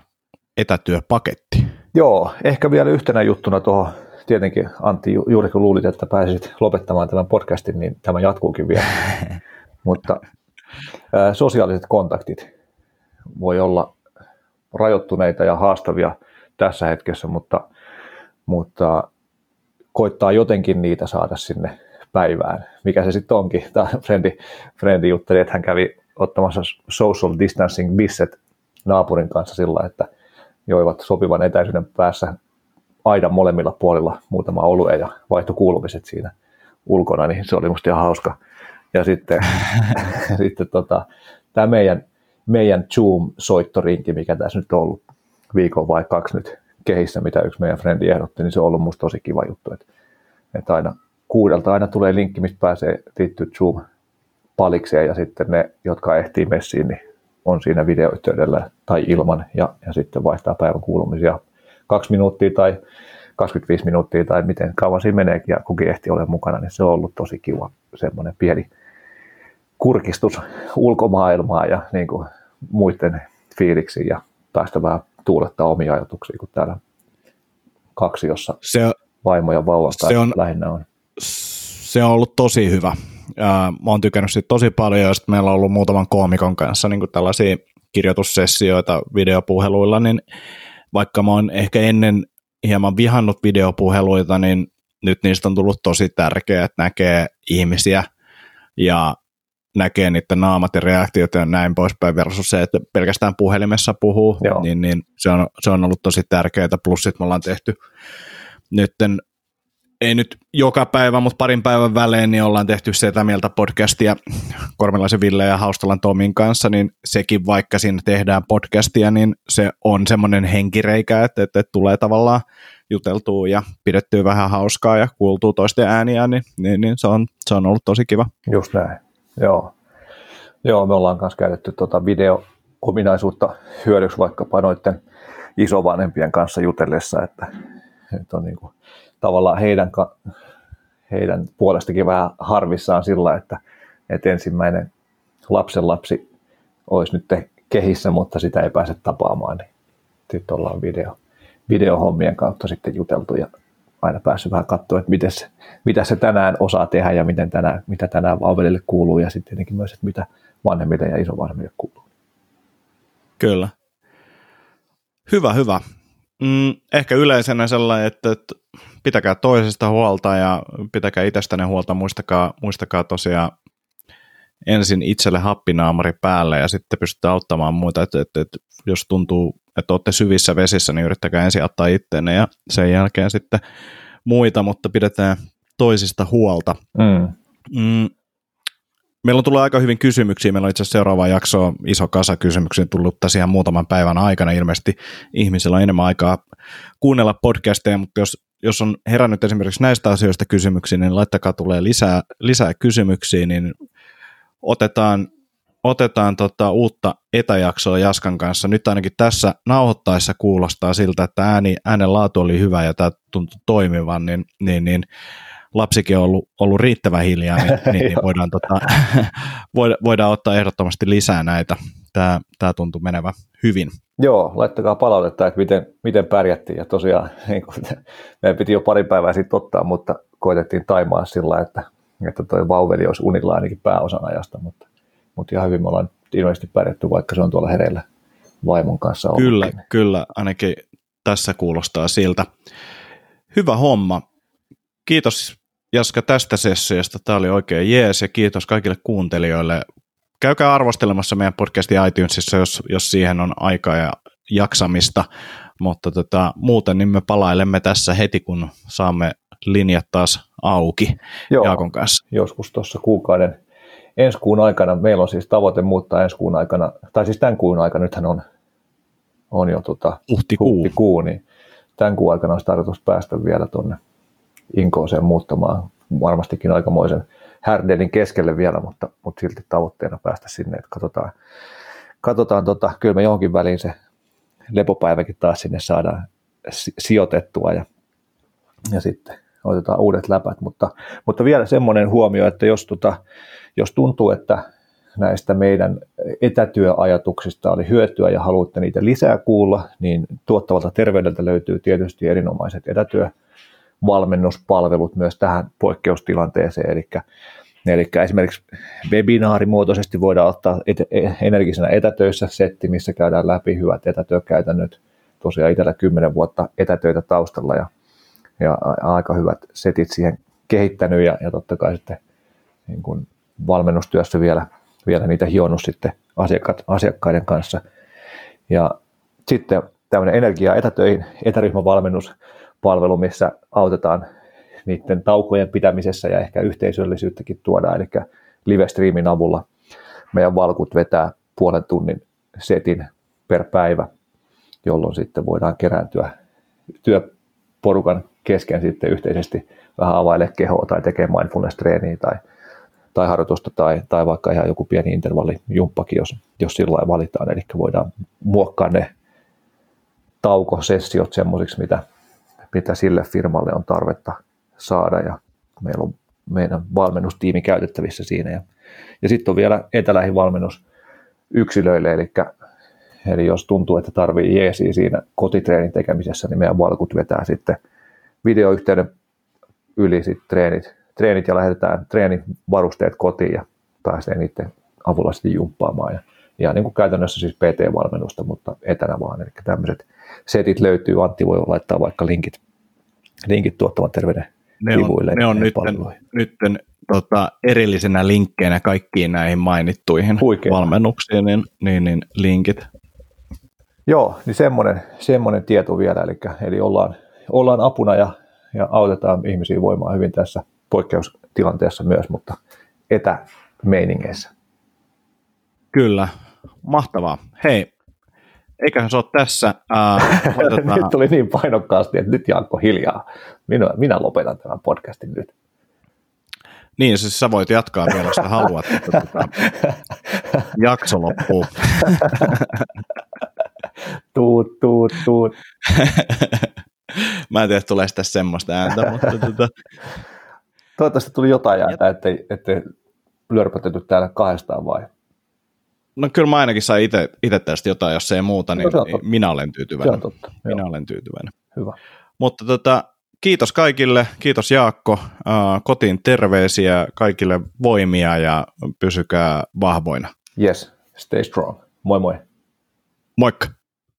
etätyöpaketti? Joo, ehkä vielä yhtenä juttuna tuohon, tietenkin Antti, juuri kun luulit, että pääsisit lopettamaan tämän podcastin, niin tämä jatkuukin vielä. Mutta ää, sosiaaliset kontaktit voi olla rajoittuneita ja haastavia tässä hetkessä, mutta, mutta koittaa jotenkin niitä saada sinne päivään. Mikä se sitten onkin? Tämä frendi, frendi jutteli, että hän kävi ottamassa social distancing bisset naapurin kanssa sillä, että – joivat sopivan etäisyyden päässä aidan molemmilla puolilla muutama olue ja vaihto kuulumiset siinä ulkona, niin se oli musta ihan hauska. Ja sitten, sitten tota, tämä meidän, meidän Zoom-soittorinki, mikä tässä nyt on ollut viikon vai kaksi nyt kehissä, mitä yksi meidän frendi ehdotti, niin se on ollut musta tosi kiva juttu, että, että aina kuudelta aina tulee linkki, mistä pääsee liittyä Zoom palikseen ja sitten ne, jotka ehtii messiin, niin on siinä videoyhteydellä tai ilman ja, ja sitten vaihtaa päivän kuulumisia kaksi minuuttia tai 25 minuuttia tai miten kauan siinä meneekin ja kukin ehti ole mukana, niin se on ollut tosi kiva semmoinen pieni kurkistus ulkomaailmaa ja niin kuin muiden fiiliksi ja päästä vähän tuulettaa omia ajatuksia, kun täällä kaksi, jossa se, vaimo ja vauva se on, lähinnä on. Se on ollut tosi hyvä mä oon tykännyt siitä tosi paljon, ja sitten meillä on ollut muutaman koomikon kanssa niin tällaisia kirjoitussessioita videopuheluilla, niin vaikka mä oon ehkä ennen hieman vihannut videopuheluita, niin nyt niistä on tullut tosi tärkeää, että näkee ihmisiä ja näkee niiden naamat ja reaktiot ja näin poispäin versus se, että pelkästään puhelimessa puhuu, niin, niin se, on, se on ollut tosi tärkeää, plus sitten me ollaan tehty nytten ei nyt joka päivä, mutta parin päivän välein niin ollaan tehty sitä mieltä podcastia Kormilaisen Ville ja Haustalan Tomin kanssa, niin sekin vaikka siinä tehdään podcastia, niin se on semmoinen henkireikä, että, että, tulee tavallaan juteltua ja pidettyä vähän hauskaa ja kuultuu toisten ääniä, niin, niin, niin se, on, se on ollut tosi kiva. Just näin, joo. Joo, me ollaan kanssa käytetty tuota video, ominaisuutta hyödyksi vaikkapa noiden isovanhempien kanssa jutellessa, että, että on niin kuin, tavallaan heidän, heidän puolestakin vähän harvissaan sillä, että, että ensimmäinen lapsen lapsi olisi nyt kehissä, mutta sitä ei pääse tapaamaan, niin sitten ollaan video, videohommien kautta sitten juteltu ja aina päässyt vähän katsoa, että miten se, mitä se tänään osaa tehdä ja miten tänään, mitä tänään vauvelille kuuluu ja sitten tietenkin myös, että mitä vanhemmille ja isovanhemmille kuuluu. Kyllä. Hyvä, hyvä. Mm, ehkä yleisenä sellainen, että, että pitäkää toisesta huolta ja pitäkää itsestäne huolta. Muistakaa, muistakaa tosiaan ensin itselle happinaamari päälle ja sitten pystytte auttamaan muita. Että, että, että jos tuntuu, että olette syvissä vesissä, niin yrittäkää ensin ottaa itteenne ja sen jälkeen sitten muita, mutta pidetään toisista huolta. Mm. Mm, Meillä on tullut aika hyvin kysymyksiä. Meillä on itse asiassa seuraava jakso iso kasa kysymyksiä tullut tässä muutaman päivän aikana. Ilmeisesti ihmisillä on enemmän aikaa kuunnella podcasteja, mutta jos, jos on herännyt esimerkiksi näistä asioista kysymyksiä, niin laittakaa tulee lisää, lisää kysymyksiä, niin otetaan, otetaan tota uutta etäjaksoa Jaskan kanssa. Nyt ainakin tässä nauhoittaessa kuulostaa siltä, että ääni, äänen laatu oli hyvä ja tämä tuntui toimivan, niin, niin, niin lapsikin on ollut, ollut riittävän hiljaa, niin, niin, niin voidaan, tota, voidaan ottaa ehdottomasti lisää näitä. Tämä, tämä tuntuu menevä hyvin. Joo, laittakaa palautetta, että miten, miten pärjättiin. Ja tosiaan, niin kuin, meidän piti jo pari päivää sitten ottaa, mutta koitettiin taimaa sillä, että, että toi vauveli olisi unilla ainakin pääosan ajasta, mutta, mutta ihan hyvin me ollaan ilmeisesti pärjätty, vaikka se on tuolla hereillä vaimon kanssa ollutkin. Kyllä, kyllä, ainakin tässä kuulostaa siltä. Hyvä homma. Kiitos Jaska tästä sessiosta. Tämä oli oikein jees ja kiitos kaikille kuuntelijoille. Käykää arvostelemassa meidän podcastin iTunesissa, jos, jos siihen on aikaa ja jaksamista. Mutta tota, muuten niin me palailemme tässä heti, kun saamme linjat taas auki Joo, Jaakon kanssa. Joskus tuossa kuukauden ensi kuun aikana, meillä on siis tavoite muuttaa ensi kuun aikana, tai siis tämän kuun aikana, nythän on, on jo tota, huhtikuu. huhtikuu, niin tämän kuun aikana on tarkoitus päästä vielä tuonne Inkooseen muuttamaan varmastikin aikamoisen härdelin keskelle vielä, mutta, mutta silti tavoitteena päästä sinne, että katsotaan, katsotaan tota, kyllä me johonkin väliin se lepopäiväkin taas sinne saadaan sijoitettua ja, ja sitten otetaan uudet läpät, mutta, mutta vielä semmoinen huomio, että jos, tota, jos tuntuu, että näistä meidän etätyöajatuksista oli hyötyä ja haluatte niitä lisää kuulla, niin tuottavalta terveydeltä löytyy tietysti erinomaiset etätyö valmennuspalvelut myös tähän poikkeustilanteeseen, eli Eli esimerkiksi webinaarimuotoisesti voidaan ottaa et- e-, energisenä etätöissä setti, missä käydään läpi hyvät etätyökäytännöt. Tosiaan itsellä 10 vuotta etätöitä taustalla ja, ja aika hyvät setit siihen kehittänyt ja, ja totta kai sitten niin kuin valmennustyössä vielä, vielä niitä hionnut sitten asiakkaat, asiakkaiden kanssa. Ja sitten tämmöinen energia etätöihin, etäryhmävalmennus, palvelu, missä autetaan niiden taukojen pitämisessä ja ehkä yhteisöllisyyttäkin tuodaan, eli live-streamin avulla meidän valkut vetää puolen tunnin setin per päivä, jolloin sitten voidaan kerääntyä työporukan kesken sitten yhteisesti vähän availle kehoa tai tekee mindfulness-treeniä tai, tai harjoitusta tai, tai vaikka ihan joku pieni intervallijumppakin, jos, jos sillä valitaan. Eli voidaan muokkaa ne taukosessiot semmoisiksi, mitä mitä sille firmalle on tarvetta saada ja meillä on meidän valmennustiimi käytettävissä siinä. Ja, ja sitten on vielä etälähivalmennus yksilöille, eli, eli jos tuntuu, että tarvii jeesiä siinä kotitreenin tekemisessä, niin meidän valkut vetää sitten videoyhteyden yli sit treenit, treenit ja lähetetään treenivarusteet kotiin ja pääsee niiden avulla sitten jumppaamaan. Ja, ja niin kuin käytännössä siis PT-valmennusta, mutta etänä vaan. Eli tämmöiset setit löytyy. Antti voi laittaa vaikka linkit, linkit tuottavan terveyden ne sivuille. On, ne on nyt, nyt tota, erillisenä linkkeinä kaikkiin näihin mainittuihin Huikea. valmennuksiin, niin, niin, niin linkit. Joo, niin semmoinen, semmoinen tieto vielä, eli, eli ollaan, ollaan apuna ja, ja autetaan ihmisiä voimaan hyvin tässä poikkeustilanteessa myös, mutta etämeiningeissä. Kyllä, mahtavaa. Hei, eiköhän se ole tässä. Äh, nyt tuli niin painokkaasti, että nyt Jaakko hiljaa. Minä, minä lopetan tämän podcastin nyt. Niin, siis sä voit jatkaa vielä, jos haluat, että tota, jakso loppuu. tuut, tuut, tuut. Mä en tiedä, tulee sitä semmoista ääntä, mutta tota... Toivottavasti tuli jotain ääntä, ettei, ettei lörpötetty täällä kahdestaan vai? No kyllä mä ainakin sain itse tästä jotain, jos ei muuta, niin no, minä olen tyytyväinen. Se on totta. Minä Joo. olen tyytyväinen. Hyvä. Mutta tota, kiitos kaikille, kiitos Jaakko, kotiin terveisiä, kaikille voimia ja pysykää vahvoina. Yes, stay strong. Moi moi. Moikka.